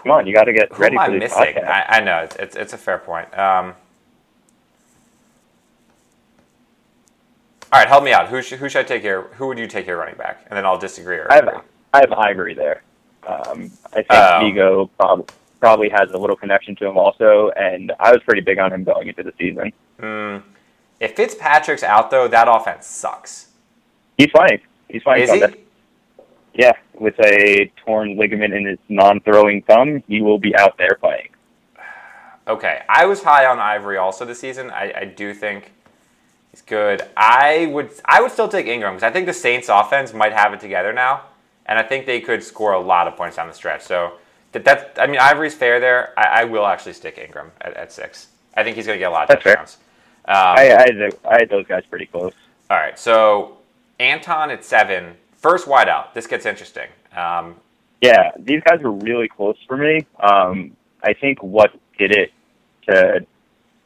Come on, you got to get Who ready am I missing? I, I know it's, it's it's a fair point. Um, all right, help me out. Who should who should I take here? Who would you take here running back? And then I'll disagree or I agree. have I have Ivory there. Um, I think Oh. Vigo prob- probably has a little connection to him also, and I was pretty big on him going into the season. Hmm. If Fitzpatrick's out though, that offense sucks. He's fine. He's fine. Is he? Yeah, with a torn ligament in his non-throwing thumb, he will be out there playing. Okay, I was high on Ivory also this season. I, I do think he's good. I would I would still take Ingram because I think the Saints offense might have it together now, and I think they could score a lot of points down the stretch. So that that's I mean Ivory's fair there. I, I will actually stick Ingram at, at six. I think he's going to get a lot of That's touchdowns. Um, I, I, had I had those guys pretty close. all right, so Anton at seven. First wideout. This gets interesting. Um, Yeah, these guys were really close for me. Um, I think what did it to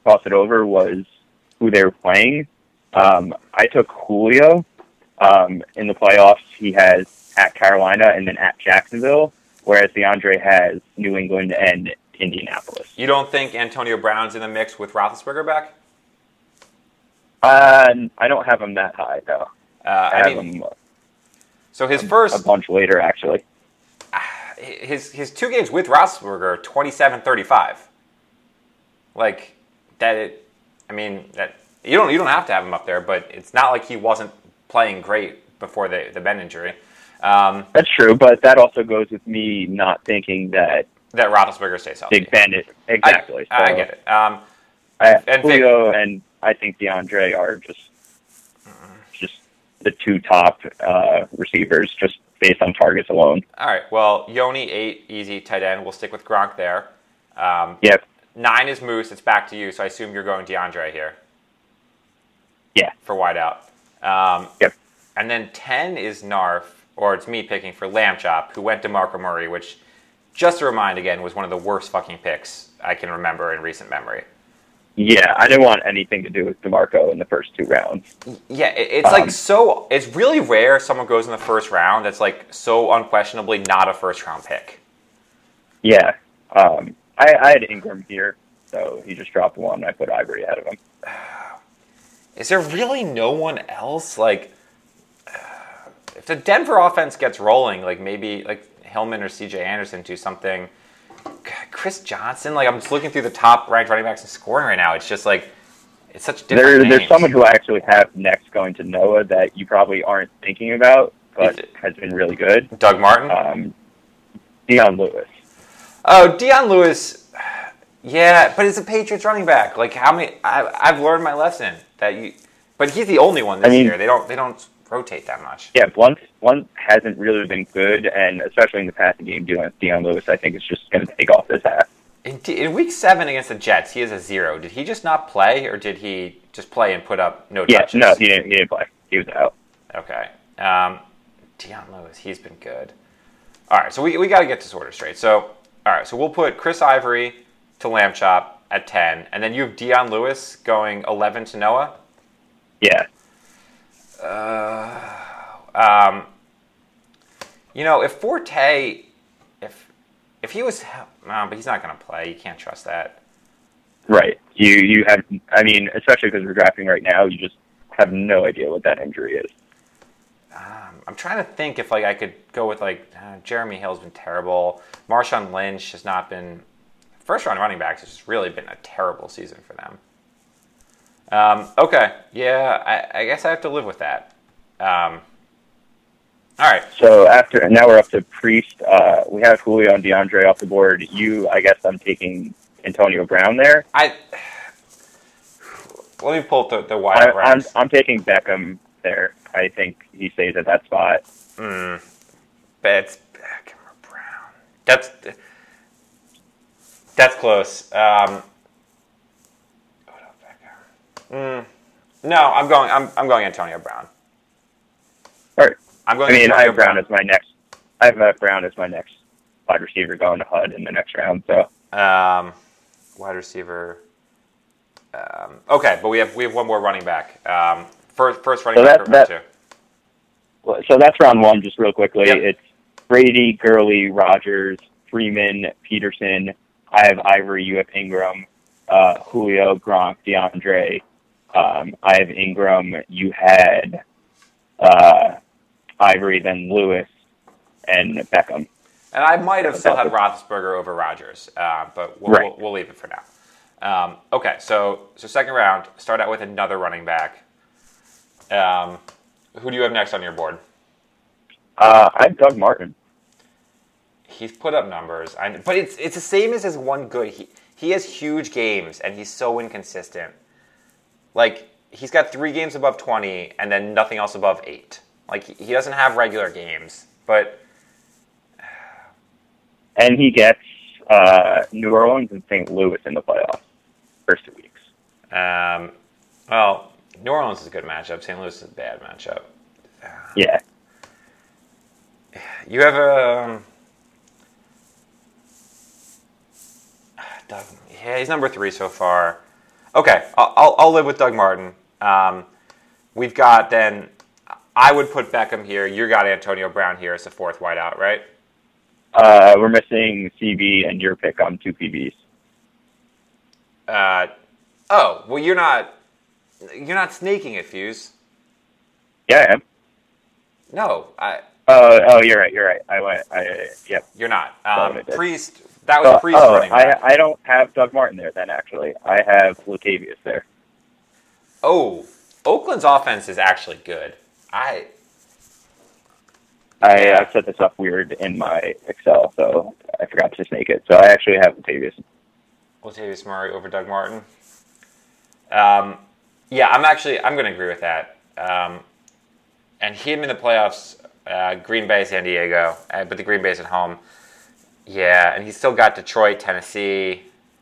toss it over was who they were playing. Um, I took Julio um, in the playoffs. He has at Carolina and then at Jacksonville, whereas DeAndre has New England and Indianapolis. you don't think Antonio Brown's in the mix with Roethlisberger back? Uh, I don't have him that high though. Uh, I, I have mean, him so his a first bunch later actually. his his two games with Roethlisberger, 27-35. Like that. It, I mean that you don't you don't have to have him up there, but it's not like he wasn't playing great before the the Ben injury. Um, That's true, but that also goes with me not thinking that that Roethlisberger stays healthy. Big Ben is I, exactly. I get it. Um, I, And Julio and I think DeAndre are just just the two top uh, receivers, just based on targets alone. all right. Well, Yoni eight easy tight end. We'll stick with Gronk there. Um, Yep. Nine is Moose. It's back to you. So I assume you're going DeAndre here Yeah. for wideout. Um, Yep. And then 10 is Narf, or it's me picking for Lamb Chop, who went to Marco Murray, which, just to remind again, was one of the worst fucking picks I can remember in recent memory. Yeah, I didn't want anything to do with DeMarco in the first two rounds. Yeah, it, it's like Um, so. It's really rare someone goes in the first round that's like so unquestionably not a first round pick. Yeah. Um, I, I had Ingram here, so he just dropped one. I put Ivory ahead of him. Is there really no one else? Like, if the Denver offense gets rolling, like maybe like Hillman or CJ Anderson do something. Chris Johnson, like I'm just looking through the top ranked running backs in scoring right now. It's just like it's such different. There, there's someone who I actually have next going to Noah that you probably aren't thinking about, but it- has been really good. Doug Martin. Um, Dion Lewis. oh, Dion Lewis. Yeah, but it's a Patriots running back. Like how many? I, I've learned my lesson that you. But he's the only one this I mean- year. They don't. They don't rotate that much. Yeah, Blount Blount hasn't really been good, and especially in the passing game, Dion, Dion Lewis, I think is just going to take off this hat. In, in week seven against the Jets, he is a zero. Did he just not play, or did he just play and put up no Yeah, touches? no, he didn't. He didn't play. He was out. Okay. Um, Dion Lewis, he's been good. All right, so we, we got to get this order straight. So, all right, so we'll put Chris Ivory to Lamb Chop at 10, and then you have Dion Lewis going 11 to Noah. Yeah, Uh, um, you know, if Forte, if if he was, no, but he's not going to play. You can't trust that. right. You you have. I mean, especially because we're drafting right now, you just have no idea what that injury is. Um, I'm trying to think if like I could go with like uh, Jeremy Hill's been terrible. Marshawn Lynch has not been first round running backs. has just really been a terrible season for them. Um, okay, yeah, I, I guess I have to live with that. Um, all right, So after now we're up to Priest. Uh, we have Julio and DeAndre off the board. You, I guess, I'm taking Antonio Brown there. I let me pull the the I, wide I'm. I'm taking Beckham there. I think he stays at that spot. Mm, Betts, Beckham, or Brown. That's that's close. Um, Mm, no, I'm going. I'm, I'm going Antonio Brown. All right. I'm going. I mean, I Antonio have Brown as my next. I have Brown as my next wide receiver going to HUD in the next round. So Um, wide receiver. Um, okay, but we have we have one more running back. Um, first first running So back that- that- Well, so that's round one. Just real quickly, Yep. it's Brady, Gurley, Rodgers, Freeman, Peterson. I have Ivory. You have Ingram, uh, Julio, Gronk, DeAndre. Um, I have Ingram. You had uh, Ivory, then Lewis, and Beckham. And I might have still had Roethlisberger over Rodgers, uh, but we'll, Right. we'll, we'll leave it for now. Um, okay, so so second round, start out with another running back. Um, who do you have next on your board? Uh, I have Doug Martin. He's put up numbers, I, but it's it's the same as his one good. He he has huge games, and he's so inconsistent. Like he's got three games above twenty, and then nothing else above eight. Like he he doesn't have regular games, but And he gets uh, New Orleans and St. Louis in the playoffs. First two weeks. um, well, New Orleans is a good matchup. St. Louis is a bad matchup. Yeah. You have a um, Doug. Yeah, he's number three so far. Okay, I'll, I'll, I'll live with Doug Martin. Um, we've got then. I would put Beckham here. You got Antonio Brown here as the fourth wideout, right? Uh, we're missing CB and your pick on two PBs. Uh, oh, well, you're not. You're not sneaking it, Fuse. Yeah, I am. No, I, Oh, oh, you're right. You're right. I went. I yep. you're not. Um, Priest. That was Oh, Priest oh, running I, back. I don't have Doug Martin there then. Actually, I have Latavius there. oh, Oakland's offense is actually good. I I uh, set this up weird in my Excel, so I forgot to snake it. So I actually have Latavius. Latavius Murray over Doug Martin. Um, yeah, I'm actually I'm going to agree with that. Um, and him in the playoffs, uh, Green Bay, San Diego, uh, but the Green Bay's at home. Yeah, and he's still got Detroit, Tennessee.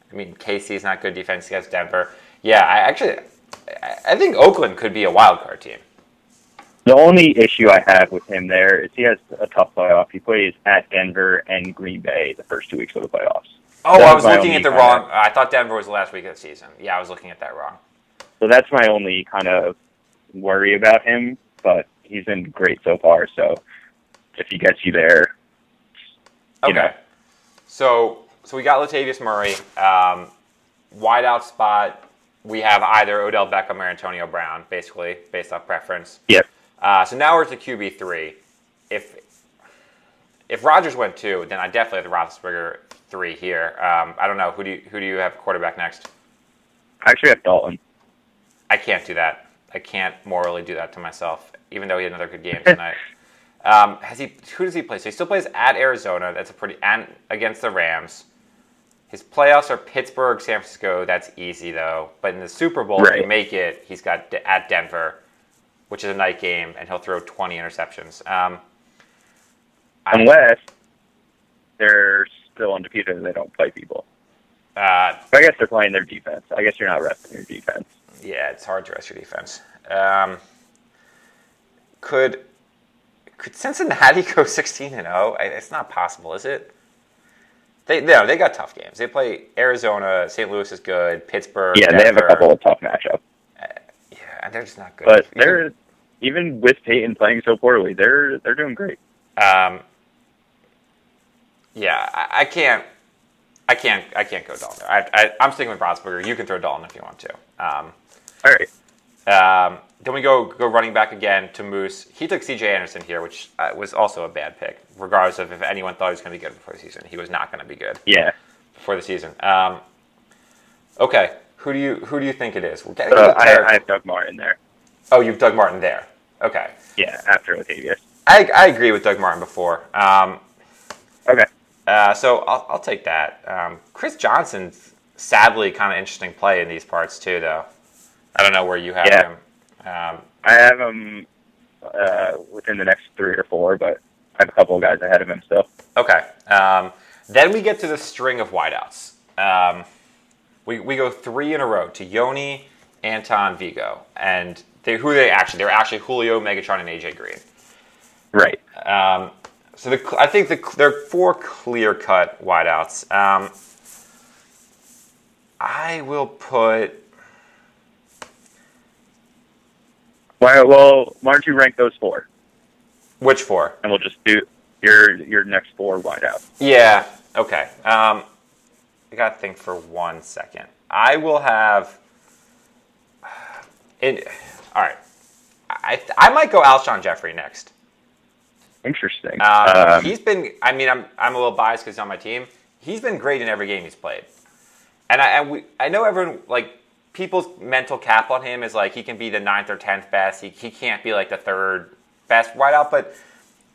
I mean, KC's not good defense against Denver. Yeah, I actually I- think Oakland could be a wild card team. The only issue I have with him there is he has a tough playoff. He plays at Denver and Green Bay the first two weeks of the playoffs. Oh, That I was was looking at the wrong. I thought Denver was the last week of the season. Yeah, I was looking at that wrong. So that's my only kind of worry about him. But he's been great so far. So if he gets you there, you Okay. know. So so we got Latavius Murray. Um, wide out spot. We have either Odell Beckham or Antonio Brown, basically based off preference. yep. Uh, so now we're to QB three. If if Rodgers went two, then I definitely have the Roethlisberger three here. Um, I don't know who do you, who do you have quarterback next? I actually have Dalton. I can't do that. I can't morally do that to myself, even though he had another good game tonight. Um, has he? Who does he play? So he still plays at Arizona. That's a pretty and against the Rams. His playoffs are Pittsburgh, San Francisco. That's easy though. But in the Super Bowl, if you Right. make it, he's got D- at Denver, which is a night game, and he'll throw 20 interceptions. Um, I- Unless they're still undefeated and they don't play people. uh, I guess they're playing their defense. I guess you're not resting your defense. Yeah, it's hard to rest your defense. Um, could could Cincinnati go sixteen and zero? It's not possible, is it? They no, they got tough games. They play Arizona, St. Louis is good, Pittsburgh. Yeah, they have a couple of tough matchups. Yeah, and they're just not good. But they're even with Peyton playing so poorly, they're they're doing great. Um, yeah, I, I can't. I can't. I can't go Dalton. I, I, I'm sticking with Roethlisberger. You can throw Dalton if you want to. Um, All right. Um, then we go go running back again to Moose. He took C.J. Anderson here, which uh, was also a bad pick, regardless of if anyone thought he was going to be good before the season. He was not going to be good Yeah. before the season. Um, okay, who do you who do you think it is? We're getting So I. I have Doug Martin there. oh, you've Doug Martin there. Okay, Yeah, after Latavius. I, I agree with Doug Martin before. Um, Okay. uh, so I'll, I'll take that. Um, Chris Johnson's sadly kind of interesting play in these parts too, though. I don't know where you have Yeah. him. Um, I have him uh, within the next three or four, but I have a couple of guys ahead of him still. Okay. Um, then we get to the string of wideouts. Um, we, we go three in a row to Yoni, Anton, Vigo. And they, who they actually? They're actually Julio, Megatron, and AJ Green. Right. Um, so the, I think the, there are four clear cut wideouts. Um, I will put. Why, well, why don't you rank those four, Which four? and we'll just do your your next four wideouts. Yeah. Okay. Um, I got to think for one second. I will have. It. All right. I I might go Alshon Jeffery next. Interesting. Um, Um, he's been. I mean, I'm I'm a little biased because he's on my team. He's been great in every game he's played, and I and we, I know everyone like people's mental cap on him is like he can be the ninth or tenth best. He he can't be like the third best wideout, but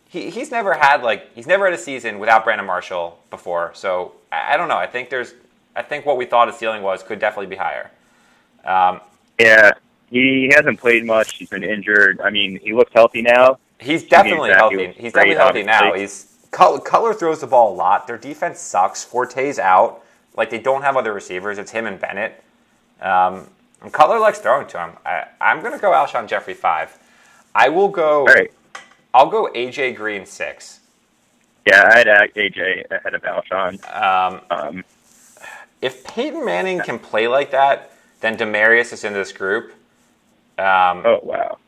he he's never had like he's never had a season without Brandon Marshall before. So I, I don't know. I think there's. I think what we thought his ceiling was could definitely be higher. Um, yeah, he hasn't played much. He's been injured. I mean, he looks healthy now. He's definitely exactly healthy. He's definitely healthy now. He's Cutler throws the ball a lot. Their defense sucks. Forte's out. Like they don't have other receivers. It's him and Bennett. Um, and Cutler likes throwing to him. I, I'm gonna go Alshon Jeffery five. I will go. All right. I'll go AJ Green six. Yeah, I had AJ ahead of Alshon. Um, Um, if Peyton Manning can play like that, then Demaryius is in this group. Um, oh wow.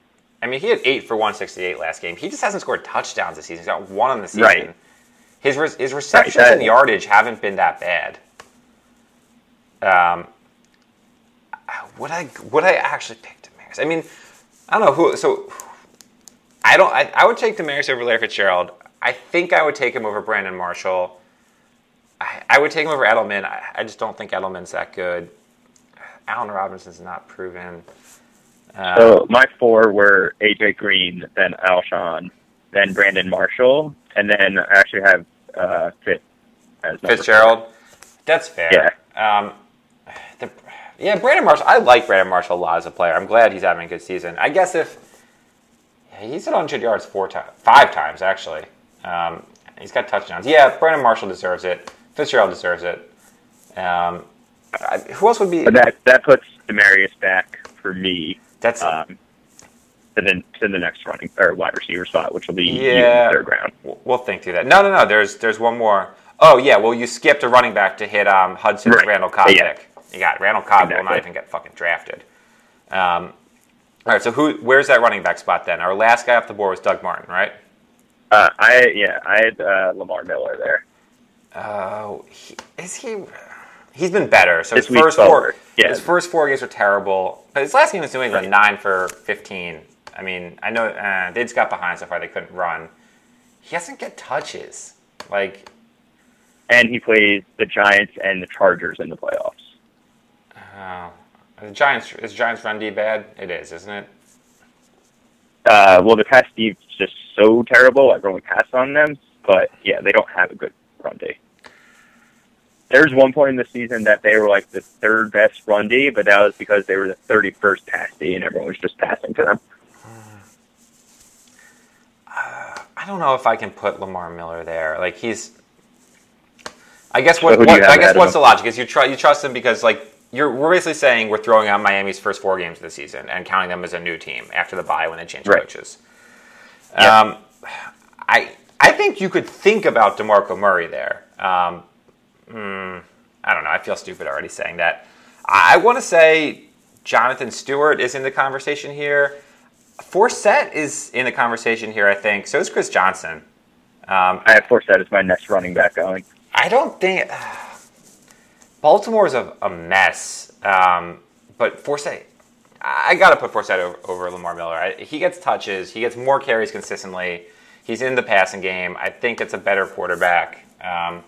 I mean, he had eight for 168 last game. He just hasn't scored touchdowns this season. He's got one on the season. Right. His re- his receptions that- and yardage haven't been that bad. Um, would I would I actually pick Demaryius? I mean, I don't know who. So I don't. I, I would take Demaryius over Larry Fitzgerald. I think I would take him over Brandon Marshall. I, I would take him over Edelman. I, I just don't think Edelman's that good. Allen Robinson's not proven. Um, So my four were AJ Green, then Alshon, then Brandon Marshall, and then I actually have uh, Fitz Fitzgerald. That's fair. Um, the, yeah, Brandon Marshall. I like Brandon Marshall a lot as a player. I'm glad he's having a good season. I guess if yeah, he's at 100 yards four times, five times actually. Um, he's got touchdowns. Yeah, Brandon Marshall deserves it. Fitzgerald deserves it. Um, I, who else would be? But that that puts Demaryius back for me That's um, to the to the next running or wide receiver spot, which will be Yeah. third round. We'll- think through that. No, no, no. There's there's one more. Oh yeah. Well, you skipped a running back to hit um, Hudson Right. Randall Cobb Yeah. You got Randall Cobb will not Exactly. even get fucking drafted. Um, all right. So who? Where's that running back spot then? Our last guy off the board was Doug Martin, right? Uh, I yeah, I had uh, Lamar Miller there. Oh, he, is he? He's been better. So his This first four, yeah. his first four games were terrible. But his last game was New England, nine for fifteen. I mean, I know uh, they just got behind so far; they couldn't run. He doesn't get touches. Like And he plays the Giants and the Chargers in the playoffs. Oh, the Giants is Giants run D bad? It is, isn't it? Uh, well, the pass D is just so terrible. Everyone passed on them, but yeah, they don't have a good run D. There's one point in the season that they were like the third best run D, but that was because they were the 31st pass D, and everyone was just passing to them. I don't know if I can put Lamar Miller there. Like he's, I guess what, you what I guess what's him? the logic is you try you trust him because like you're we're basically saying we're throwing out Miami's first four games of the season and counting them as a new team after the bye when they change Right. coaches. Yeah. Um, I I think you could think about Demarco Murray there. Um, hmm, I don't know. I feel stupid already saying that. I, I want to say Jonathan Stewart is in the conversation here. Forsett is in the conversation here. I think so is Chris Johnson. Um, I have Forsett as my next running back going. I don't think Baltimore's a, a mess. Um, but Forsett, I got to put Forsett over, over Lamar Miller. I, he gets touches. He gets more carries consistently. He's in the passing game. I think it's a better quarterback. Um,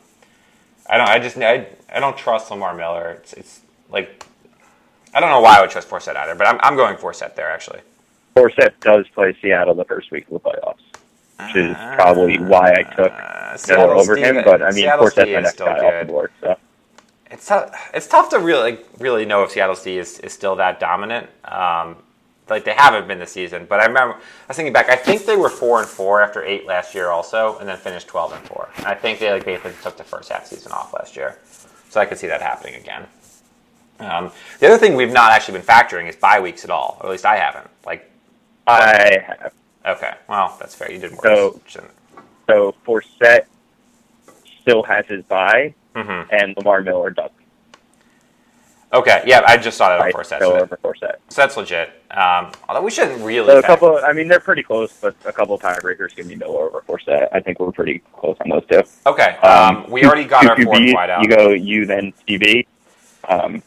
I don't. I just. I, I don't trust Lamar Miller. It's, it's like I don't know why I would trust Forsett either. But I'm, I'm going Forsett there actually. Forsett does play Seattle the first week of the playoffs, which is probably why I took Uh, Seattle over Steve- him. But I mean, Seattle Forsett's my is next guy off the board. So It's tough. It's tough to really like, really know if Seattle C is, is still that dominant. Um, like they haven't been this season, but I remember I was thinking back. I think they were four and four after eight last year, also, and then finished twelve and four. And I think they like basically took the first half season off last year, so I could see that happening again. Um, the other thing we've not actually been factoring is bye weeks at all, or at least I haven't. Like, I have okay, well that's fair. You did worse. So- so Forsett still has his bye, Mhm. and Lamar Miller doesn't. Okay, yeah, I just saw that on Forsett, so, that- over Forsett. so that's legit. Um, although we shouldn't really. So a couple. I mean, they're pretty close, but a couple of tiebreakers can be Miller over Forsett. I think we're pretty close on those two. Okay, um, we already got two our fourth wide out. You go you then CB. Um,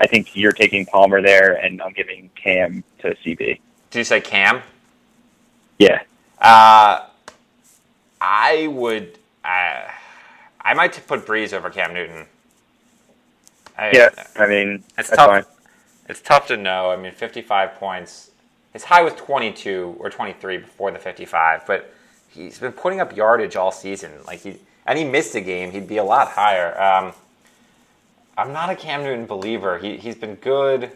I think you're taking Palmer there, and I'm giving Cam to CB. Did you say Cam? Yeah, Uh, I would. Uh, I might put Brees over Cam Newton. I, Yeah, I mean, It's that's tough. fine. It's tough to know. I mean, 55 points. His high was 22 or 23 before the 55, but he's been putting up yardage all season. Like he and he missed a game, he'd be a lot higher. Um, I'm not a Cam Newton believer. He he's been good.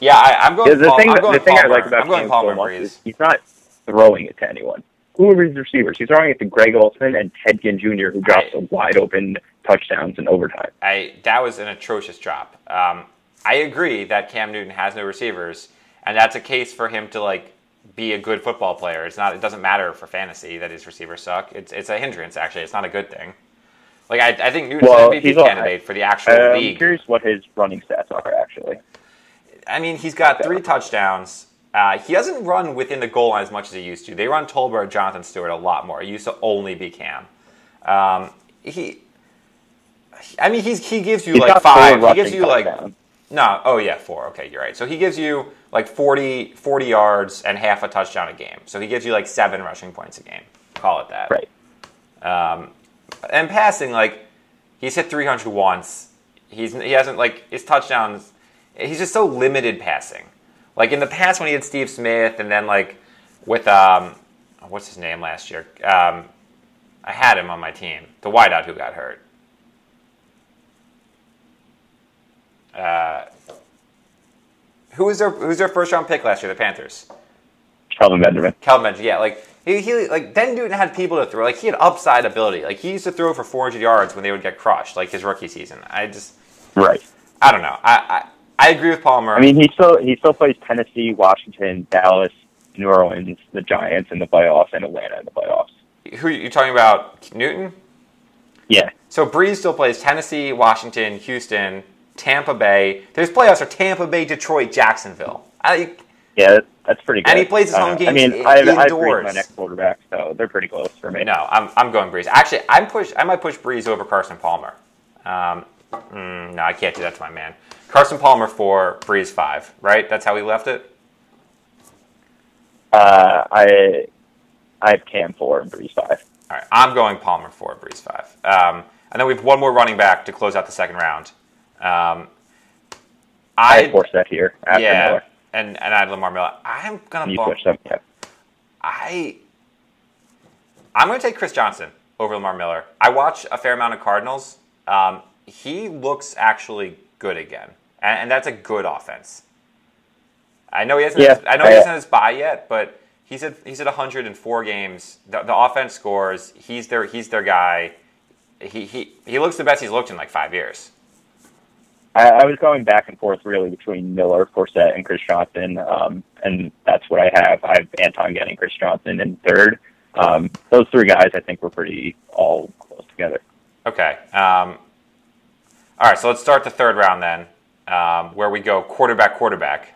Yeah, I, I'm going. Yeah, the Pal- thing, I'm going the thing I like about I'm going Cam Palmer so Brees. is he's not throwing it to anyone. Who are his receivers? He's throwing it to Greg Olsen and Ted Ginn Jr., who drops I- a wide open touchdowns in overtime. I that was an atrocious drop. Um, I agree that Cam Newton has no receivers, and that's a case for him to like be a good football player. It's not. It doesn't matter for fantasy that his receivers suck. It's it's a hindrance. Actually, it's not a good thing. Like I, I think Newton's Well, an MVP candidate for the actual I'm league. curious what his running stats are, actually. I mean, he's got three touchdowns. Uh, he doesn't run within the goal line as much as he used to. They run Tolbert, Jonathan Stewart a lot more. It used to only be Cam. Um, he, I mean, he's he gives you He's like five. He gives you like no. Oh yeah, four. Okay, you're right. So he gives you like 40, 40 yards and half a touchdown a game. So he gives you like seven rushing points a game. Call it that. Right. And passing, like he's hit 300 once. He's he hasn't like his touchdowns. He's just so limited passing. Like in the past when he had Steve Smith, and then like with um, what's his name last year? Um, I had him on my team. The wideout who got hurt. Uh, who was their who's their first round pick last year? The Panthers. Kelvin Benjamin. Kelvin Benjamin, yeah, like he, he like Ben Newton had people to throw. Like he had upside ability. Like he used to throw for 400 yards when they would get crushed, like his rookie season. I just, Right. I don't know. I I, agree with Palmer. I mean, he still he still plays Tennessee, Washington, Dallas, New Orleans, the Giants in the playoffs, and Atlanta in the playoffs. who you talking about? Newton. Yeah. So Brees still plays Tennessee, Washington, Houston, Tampa Bay. There's playoffs are Tampa Bay, Detroit, Jacksonville. I, Yeah, that's pretty good. And he plays his home Uh, games I mean, I have, I have indoors. my next quarterback, so they're pretty close for me. no, I'm I'm going Brees. Actually, I'm push. I might push Brees over Carson Palmer. Um, mm, no, I can't do that to my man. Carson Palmer for Brees five. Right? That's how we left it. Uh, I I have Cam four and Brees five. All right, I'm going Palmer for Brees five. Um, and then we have one more running back to close out the second round. Um, I I Forsett here after yeah, Miller. and and I had Lamar Miller. I'm gonna You bump. switched them. Yeah. I I'm going to take Chris Johnson over Lamar Miller. I watch a fair amount of Cardinals. Um, he looks actually good again, and, and that's a good offense. I know he hasn't. Yeah, I know he hasn't his bye yet, but he's at he's at 104 games. The, the offense scores. He's their he's their guy. He, he he looks the best he's looked in like five years. I, I was going back and forth really between Miller, Forsett, and Chris Johnson, um, and that's what I have. I have Anton getting Chris Johnson in third. Um, those three guys, I think, were pretty all close together. Okay. Um, all right, so let's start the third round then, um, where we go quarterback, quarterback.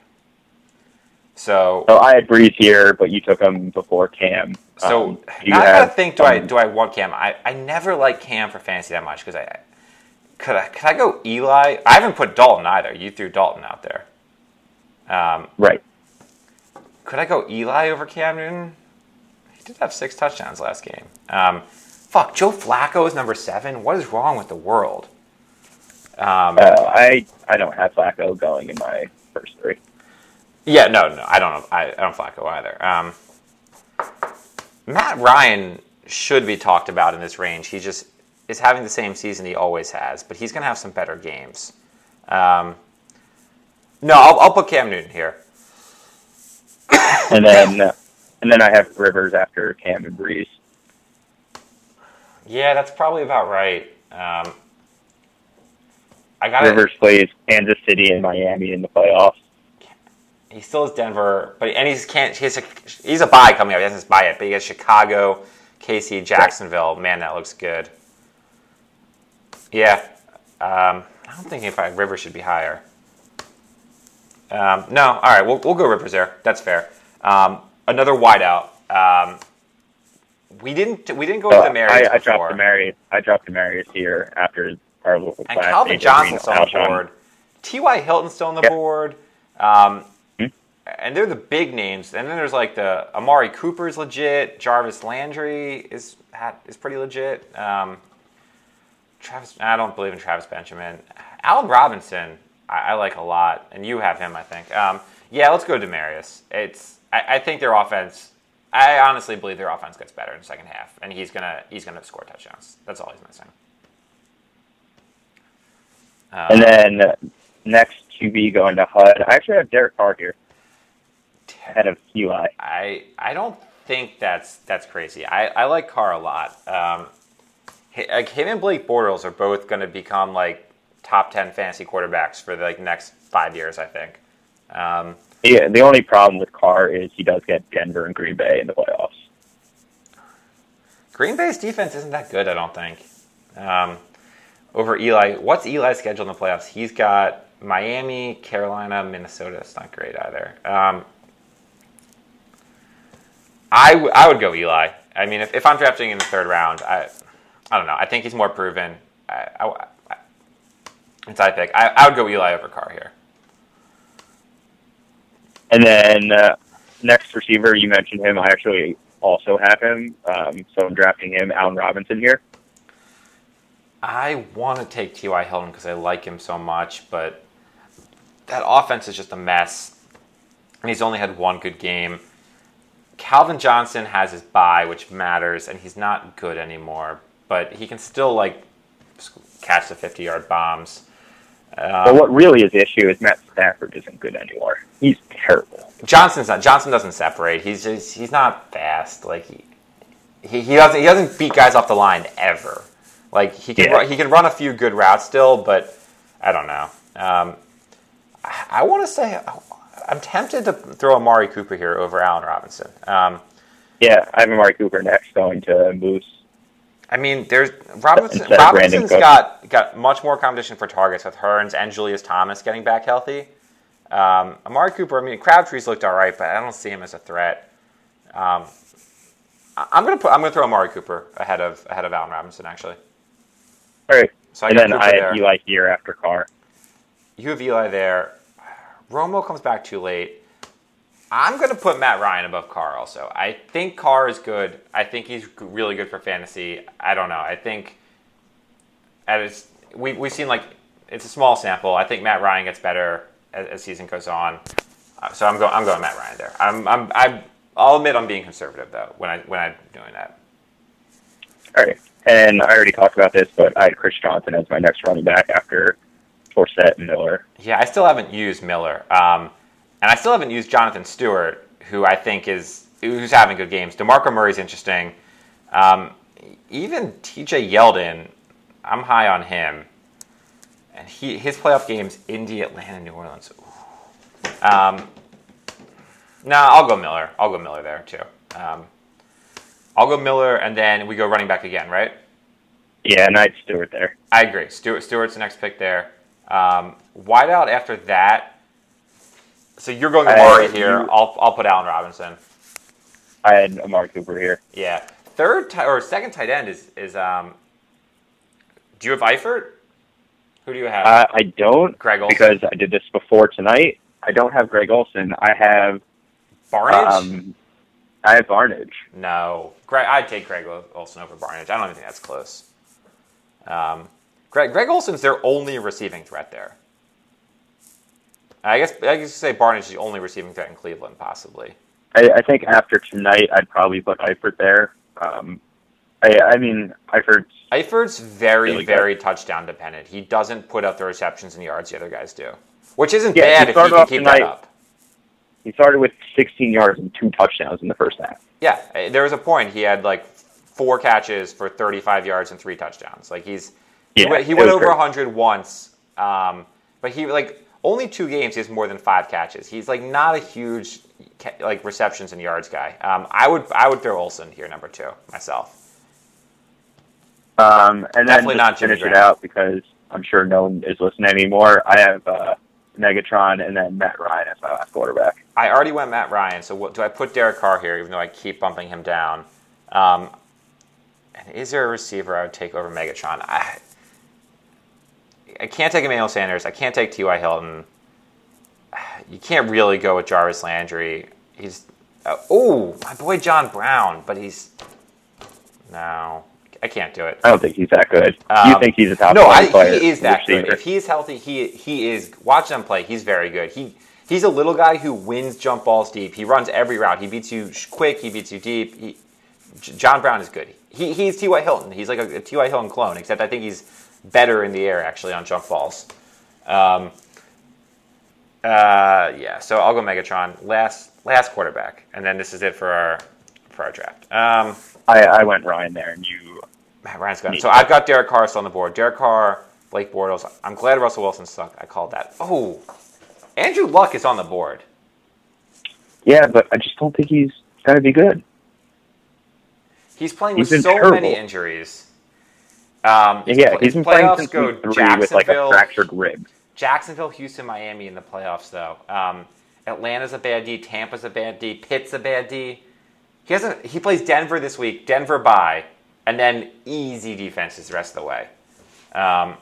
So, So I had Brees here, but you took him before Cam. so Um, you I gotta think: do I um, do I want Cam? I, I never like Cam for fantasy that much because I could I could I go Eli? I haven't put Dalton either. You threw Dalton out there. Um, right? could I go Eli over Cam Newton? He did have six touchdowns last game. Um, fuck, Joe Flacco is number seven. What is wrong with the world? Um, Uh, I I don't have Flacco going in my first three. Yeah, no, no, I don't know. I, I don't Flacco either. Um, Matt Ryan should be talked about in this range. He just is having the same season he always has, but he's going to have some better games. Um, no, I'll, I'll put Cam Newton here. and then uh, and then I have Rivers after Cam and Brees. Yeah, that's probably about right. Um, I got Rivers plays Kansas City and Miami in the playoffs. He still has Denver, but and he's can't. He's a he's a bye coming up. He hasn't his bye it, but he has Chicago, KC, Jacksonville. Man, that looks good. Yeah, um, I don't think if I Rivers should be higher. Um, no, all right, we'll we'll go Rivers there. That's fair. Um, another wideout. Um, we didn't we didn't go So to the Marys I, I dropped Demaryius. I dropped Demaryius here after And class. Calvin Johnson's on the board. T.Y. Hilton's still on the board. Um, Hmm? and they're the big names. And then there's like the Amari Cooper's legit. Jarvis Landry is is pretty legit. Um, Travis, I don't believe in Travis Benjamin. Allen Robinson, I, I like a lot, and you have him, I think. Um, yeah, let's go to Demaryius. It's I, I, think their offense. I honestly believe their offense gets better in the second half, and he's gonna he's gonna score touchdowns. That's all he's missing. Um, and then next QB going to HUD. I actually have Derek Carr here ahead of Eli. I I don't think that's that's crazy. I, I like Carr a lot. Um, like him and Blake Bortles are both going to become like top ten fantasy quarterbacks for the like next five years. I think. Um, yeah, the only problem with Carr is he does get Denver and Green Bay in the playoffs. Green Bay's defense isn't that good, I don't think. Um, over Eli, what's Eli's schedule in the playoffs? He's got Miami, Carolina, Minnesota. It's not great either. Um, I, w- I would go Eli. I mean, if, if I'm drafting in the third round, I I don't know. I think he's more proven. I, I, I, it's I pick. I, I would go Eli over Carr here. And then uh, next receiver, you mentioned him. I actually also have him, um, so I'm drafting him, Allen Robinson here. I want to take T.Y. Hilton because I like him so much, but that offense is just a mess. And he's only had one good game. Calvin Johnson has his bye, which matters, and he's not good anymore. But he can still like catch the fifty-yard bombs. Um, but what really is the issue is Matt Stafford isn't good anymore. He's terrible. Johnson's not. Johnson doesn't separate. He's just he's not fast. Like he he, he doesn't he doesn't beat guys off the line ever. Like he can yeah. run, he can run a few good routes still, but I don't know. Um, I, I want to say I'm tempted to throw Amari Cooper here over Allen Robinson. Um, yeah, I have Amari Cooper next going to Moose. I mean, there's Robinson. Robinson's got got much more competition for targets with Hurns and Julius Thomas getting back healthy. Um, Amari Cooper. I mean, Crabtree's looked all right, but I don't see him as a threat. Um, I'm gonna put. I'm gonna throw Amari Cooper ahead of ahead of Allen Robinson actually. All right. So I and then Cooper I have there. Eli here after Carr. You have Eli there. Romo comes back too late. I'm going to put Matt Ryan above Carr also. I think Carr is good. I think he's really good for fantasy. I don't know. I think as we, we've seen like it's a small sample. I think Matt Ryan gets better as, as season goes on. Uh, so I'm going. I'm going Matt Ryan there. I'm. I'm. I'm I'll admit I'm being conservative though when I when I'm doing that. All right, and I already talked about this, but I had Chris Johnson as my next running back after Forsett and Miller. Yeah, I still haven't used Miller, um, and I still haven't used Jonathan Stewart, who I think is who's having good games. Demarco Murray's interesting. Um, even T.J. Yeldon, I'm high on him, and he his playoff games: Indy, Atlanta, New Orleans. Um, nah, I'll go Miller. I'll go Miller there too. Um, I'll go Miller, and then we go running back again, right? Yeah, and I Stewart there. I agree. Stewart Stewart's the next pick there. Um, wideout after that. So you're going Amari here. You, I'll I'll put Allen Robinson. I had Amari Cooper here. Yeah. Third t- or second tight end is is um. Do you have Eifert? Who do you have? Uh, I don't. Greg Olsen. Because I did this before tonight. I don't have Greg Olsen. I have Barnidge. Um, I have Barnidge. No, Greg. I'd take Greg Olsen over Barnidge. I don't even think that's close. Um, Greg, Greg Olsen's their only receiving threat there. I guess I guess you say Barnidge is the only receiving threat in Cleveland, possibly. I, I think after tonight, I'd probably put Eifert there. Um, I, I mean, Eifert's Eifert's very really very touchdown dependent. He doesn't put up the receptions and yards the other guys do, which isn't yeah, bad if he can keep tonight, that up. He started with 16 yards and two touchdowns in the first half. Yeah, there was a point he had like four catches for 35 yards and three touchdowns. Like he's yeah, he went, he went over great. 100 once, um, but he like only two games. He has more than five catches. He's like not a huge like receptions and yards guy. Um, I would I would throw Olsen here number two myself. Um, and Definitely then not finish Graham. it out because I'm sure no one is listening anymore. I have uh, Megatron and then Matt Ryan as my last quarterback. I already went Matt Ryan, so what, do I put Derek Carr here, even though I keep bumping him down? Um, and is there a receiver I would take over Megatron? I, I can't take Emmanuel Sanders. I can't take T.Y. Hilton. you can't really go with Jarvis Landry. He's uh, oh my boy John Brown, but he's no, I can't do it. I don't think he's that good. Um, you think he's a top no, 20 I, player? he is that good. If he's healthy, he he is. Watch him play. He's very good. He he's a little guy who wins jump balls deep. He runs every route. He beats you quick. He beats you deep. He, John Brown is good. He, he's T.Y. Hilton. He's like a, a T.Y. Hilton clone, except I think he's better in the air actually on jump balls. Um, uh, yeah, so I'll go Megatron last last quarterback, and then this is it for our for our draft. Um, I, I went Ryan there, and you. Matt Ryan's got him. So I've got Derek Carr still on the board. Derek Carr, Blake Bortles. I'm glad Russell Wilson sucked. I called that. Oh, Andrew Luck is on the board. Yeah, but I just don't think he's gonna be good. He's playing He's with so terrible. many injuries. Um, Yeah, pl- he's his been playing playoffs since go three with like a Jacksonville- fractured rib. Jacksonville, Houston, Miami in the playoffs, though. Um, Atlanta's a bad D. Tampa's a bad D. Pitt's a bad D. He hasn't. He plays Denver this week. Denver bye, and then easy defenses the rest of the way. Um,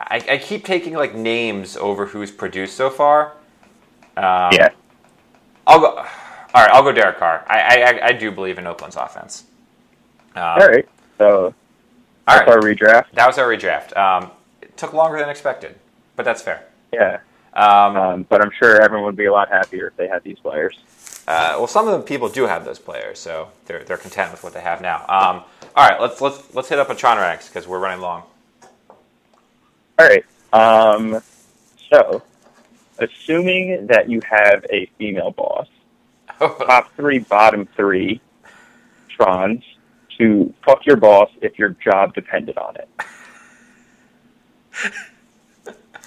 I, I keep taking like names over who's produced so far. Um, yeah, I'll go. All right, I'll go Derek Carr. I I, I- do believe in Oakland's offense. Um, all right. So all that's right. our redraft. That was our redraft. Um, it took longer than expected, but that's fair. Yeah, Um, um, but I'm sure everyone would be a lot happier if they had these players. Uh, well, some of the people do have those players, so they're, they're content with what they have now. Um, all right, let's let's let's hit up a Tron ranks because we're running long. All right. Um, so, assuming that you have a female boss, top three, bottom three, trons to fuck your boss if your job depended on it.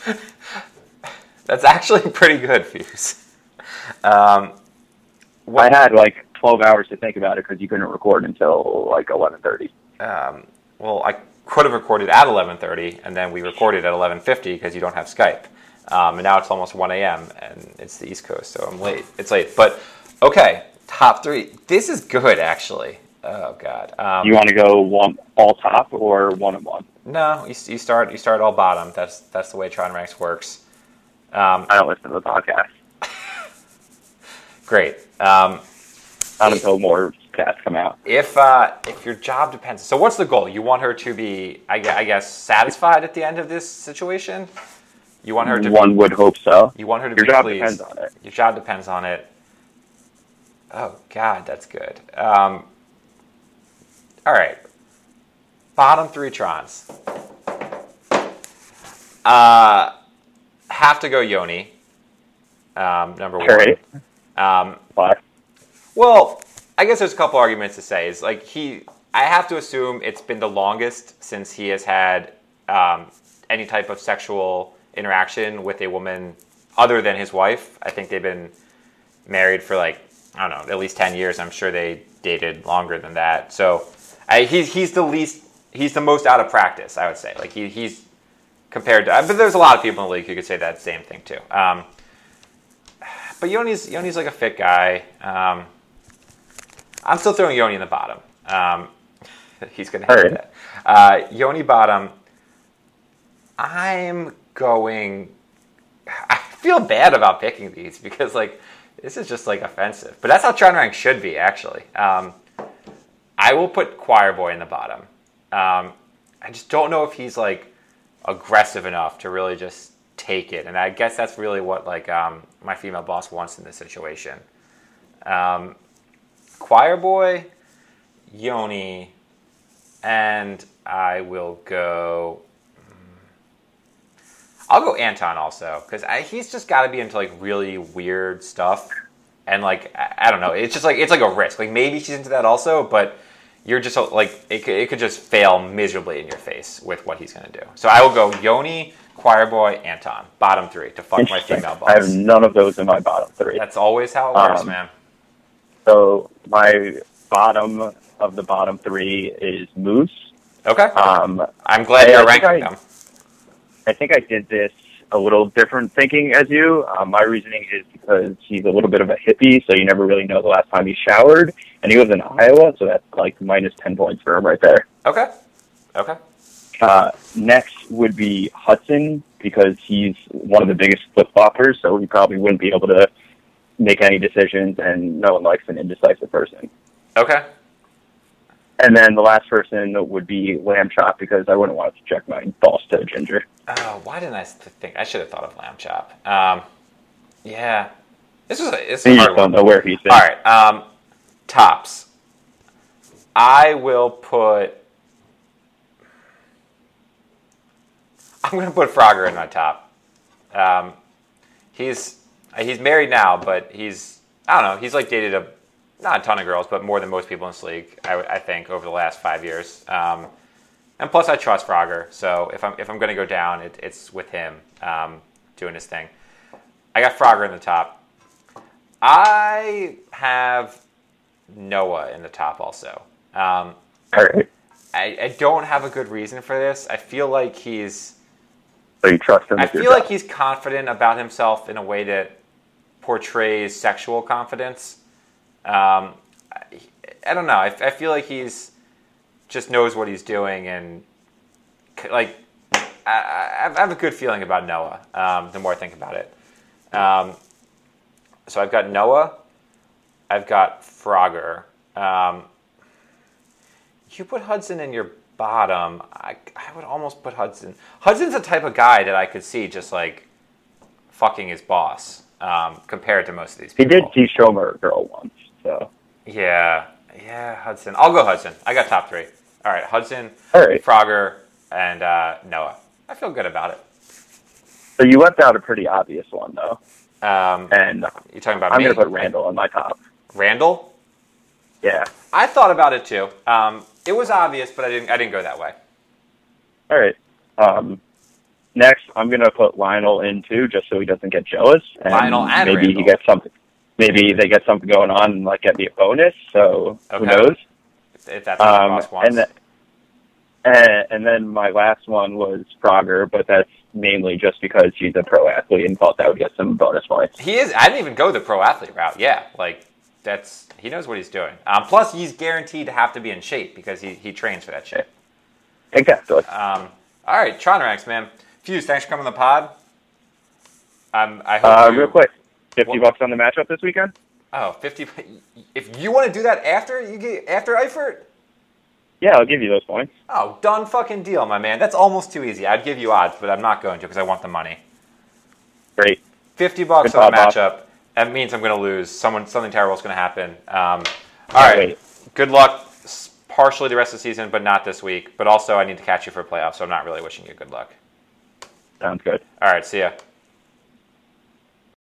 that's actually pretty good, Fuse. Um, I had like 12 hours to think about it because you couldn't record until like 11:30. um, well, I could have recorded at 11:30, and then we recorded at 11:50 because you don't have Skype. Um, and now it's almost 1 a.m. and it's the East Coast, so I'm late. It's late, but okay. Top three. This is good, actually. Oh God. Um, You want to go one all top or one and one? no, you, you start. You start all bottom. That's that's the way Tron Ranks works. Um, I don't listen to the podcast. Great. Um, Not until more cats come out. if uh, if your job depends, so what's the goal? You want her to be, I, I guess, satisfied at the end of this situation. You want her to. One would hope so. You want her to Your be job pleased. depends on it. Your job depends on it. Oh God, that's good. Um, all right, bottom three trons. Uh, have to go Yoni. Um, number one. right. Um, Why? well, I guess there's a couple arguments to say. Is like he, I have to assume it's been the longest since he has had um, any type of sexual interaction with a woman other than his wife. I think they've been married for like I don't know, at least ten years. I'm sure they dated longer than that. So I, he's he's the least, he's the most out of practice. I would say. Like he, he's compared to, but there's a lot of people in the league who could say that same thing too. Um, but Yoni's Yoni's like a fit guy. Um, I'm still throwing Yoni in the bottom. Um, he's gonna hate that. Uh, Yoni bottom. I'm going. I feel bad about picking these because like this is just like offensive, but that's how Tron Rank should be actually. Um, I will put Choir Boy in the bottom. Um, I just don't know if he's like aggressive enough to really just take it, and I guess that's really what like um, my female boss wants in this situation. Um, Choir Boy, Yoni, and I will go. I'll go Anton also because he's just got to be into like really weird stuff, and like I, don't know, it's just like it's like a risk. Like maybe she's into that also, but you're just like it could, it could just fail miserably in your face with what he's gonna do. So I will go Yoni, Choir Boy, Anton, bottom three to fuck my female I have none of those in my bottom three. That's always how it works, Um, man. So my bottom of the bottom three is Moose. Okay, Um, I'm glad I- you're I ranking I- them. I think I did this a little different thinking as you. Um, my reasoning is because he's a little bit of a hippie, so you never really know the last time he showered, and he lives in Iowa, so that's like minus ten points for him right there. Okay, okay. Uh, next would be Hudson because he's one of the biggest flip floppers, so he probably wouldn't be able to make any decisions, and no one likes an indecisive person. Okay. And then the last person would be Lamb Chop because I wouldn't want to check my balls to Ginger. Oh, why didn't I think? I should have thought of lamb chop. Um, yeah, this was a, it's a You hard don't know where he's. All right, um, tops. I will put. I'm going to put Frogger in my top. Um, he's he's married now, but he's I don't know. He's like dated a not a ton of girls, but more than most people in this league. I, I think over the last five years. Um, and plus, I trust Frogger, so if I'm if I'm going to go down, it, it's with him um, doing his thing. I got Frogger in the top. I have Noah in the top also. Um, All right. I, I don't have a good reason for this. I feel like he's So you trust him? I feel like he's confident about himself in a way that portrays sexual confidence. Um, I, I don't know. I, I feel like he's just knows what he's doing and like I, I I have a good feeling about Noah. Um, the more I think about it, um, so I've got Noah. I've got Frogger. Um, you put Hudson in your bottom. I, I would almost put Hudson. Hudson's the type of guy that I could see just like fucking his boss um, compared to most of these people. He did see Shomer girl once, so Yeah, yeah, Hudson. I'll go Hudson. I got top three. All right, Hudson, all right. Frogger, and uh, Noah. I feel good about it. So you left out a pretty obvious one though, Um, and you're talking about I'm gonna put Randall on my top. Randall. Yeah. I thought about it too. Um, it was obvious, but I didn't. I didn't go that way. All right. Um, next, I'm gonna put Lionel in too, just so he doesn't get jealous. And Lionel and maybe Randall. he gets something. Maybe they get something going on and like get me a bonus. So who knows? If, if that's what Um, boss wants. and, th- and and then my last one was Frogger, but that's mainly just because he's a pro athlete and thought that would get some bonus points. He is. I didn't even go the pro athlete route. Yeah, like that's he knows what he's doing. Um, plus, he's guaranteed to have to be in shape because he, he trains for that shit. Exactly. Um, all right, Tron Ranks, man. Fuse, thanks for coming on the pod. Um, I hope Uh, you, real quick, fifty What- bucks on the matchup this weekend. Oh, 50. If you want to do that after you get after Eifert, Yeah, I'll give you those points. oh, done fucking deal, my man. That's almost too easy. I'd give you odds, but I'm not going to because I want the money. Great. 50 bucks Good on the boss. That means I'm going to lose. Someone, something terrible is going to happen. Um, all wait. Good luck. Partially the rest of the season, but not this week. But also, I need to catch you for the playoffs, so I'm not really wishing you good luck. Sounds good. All right. See ya.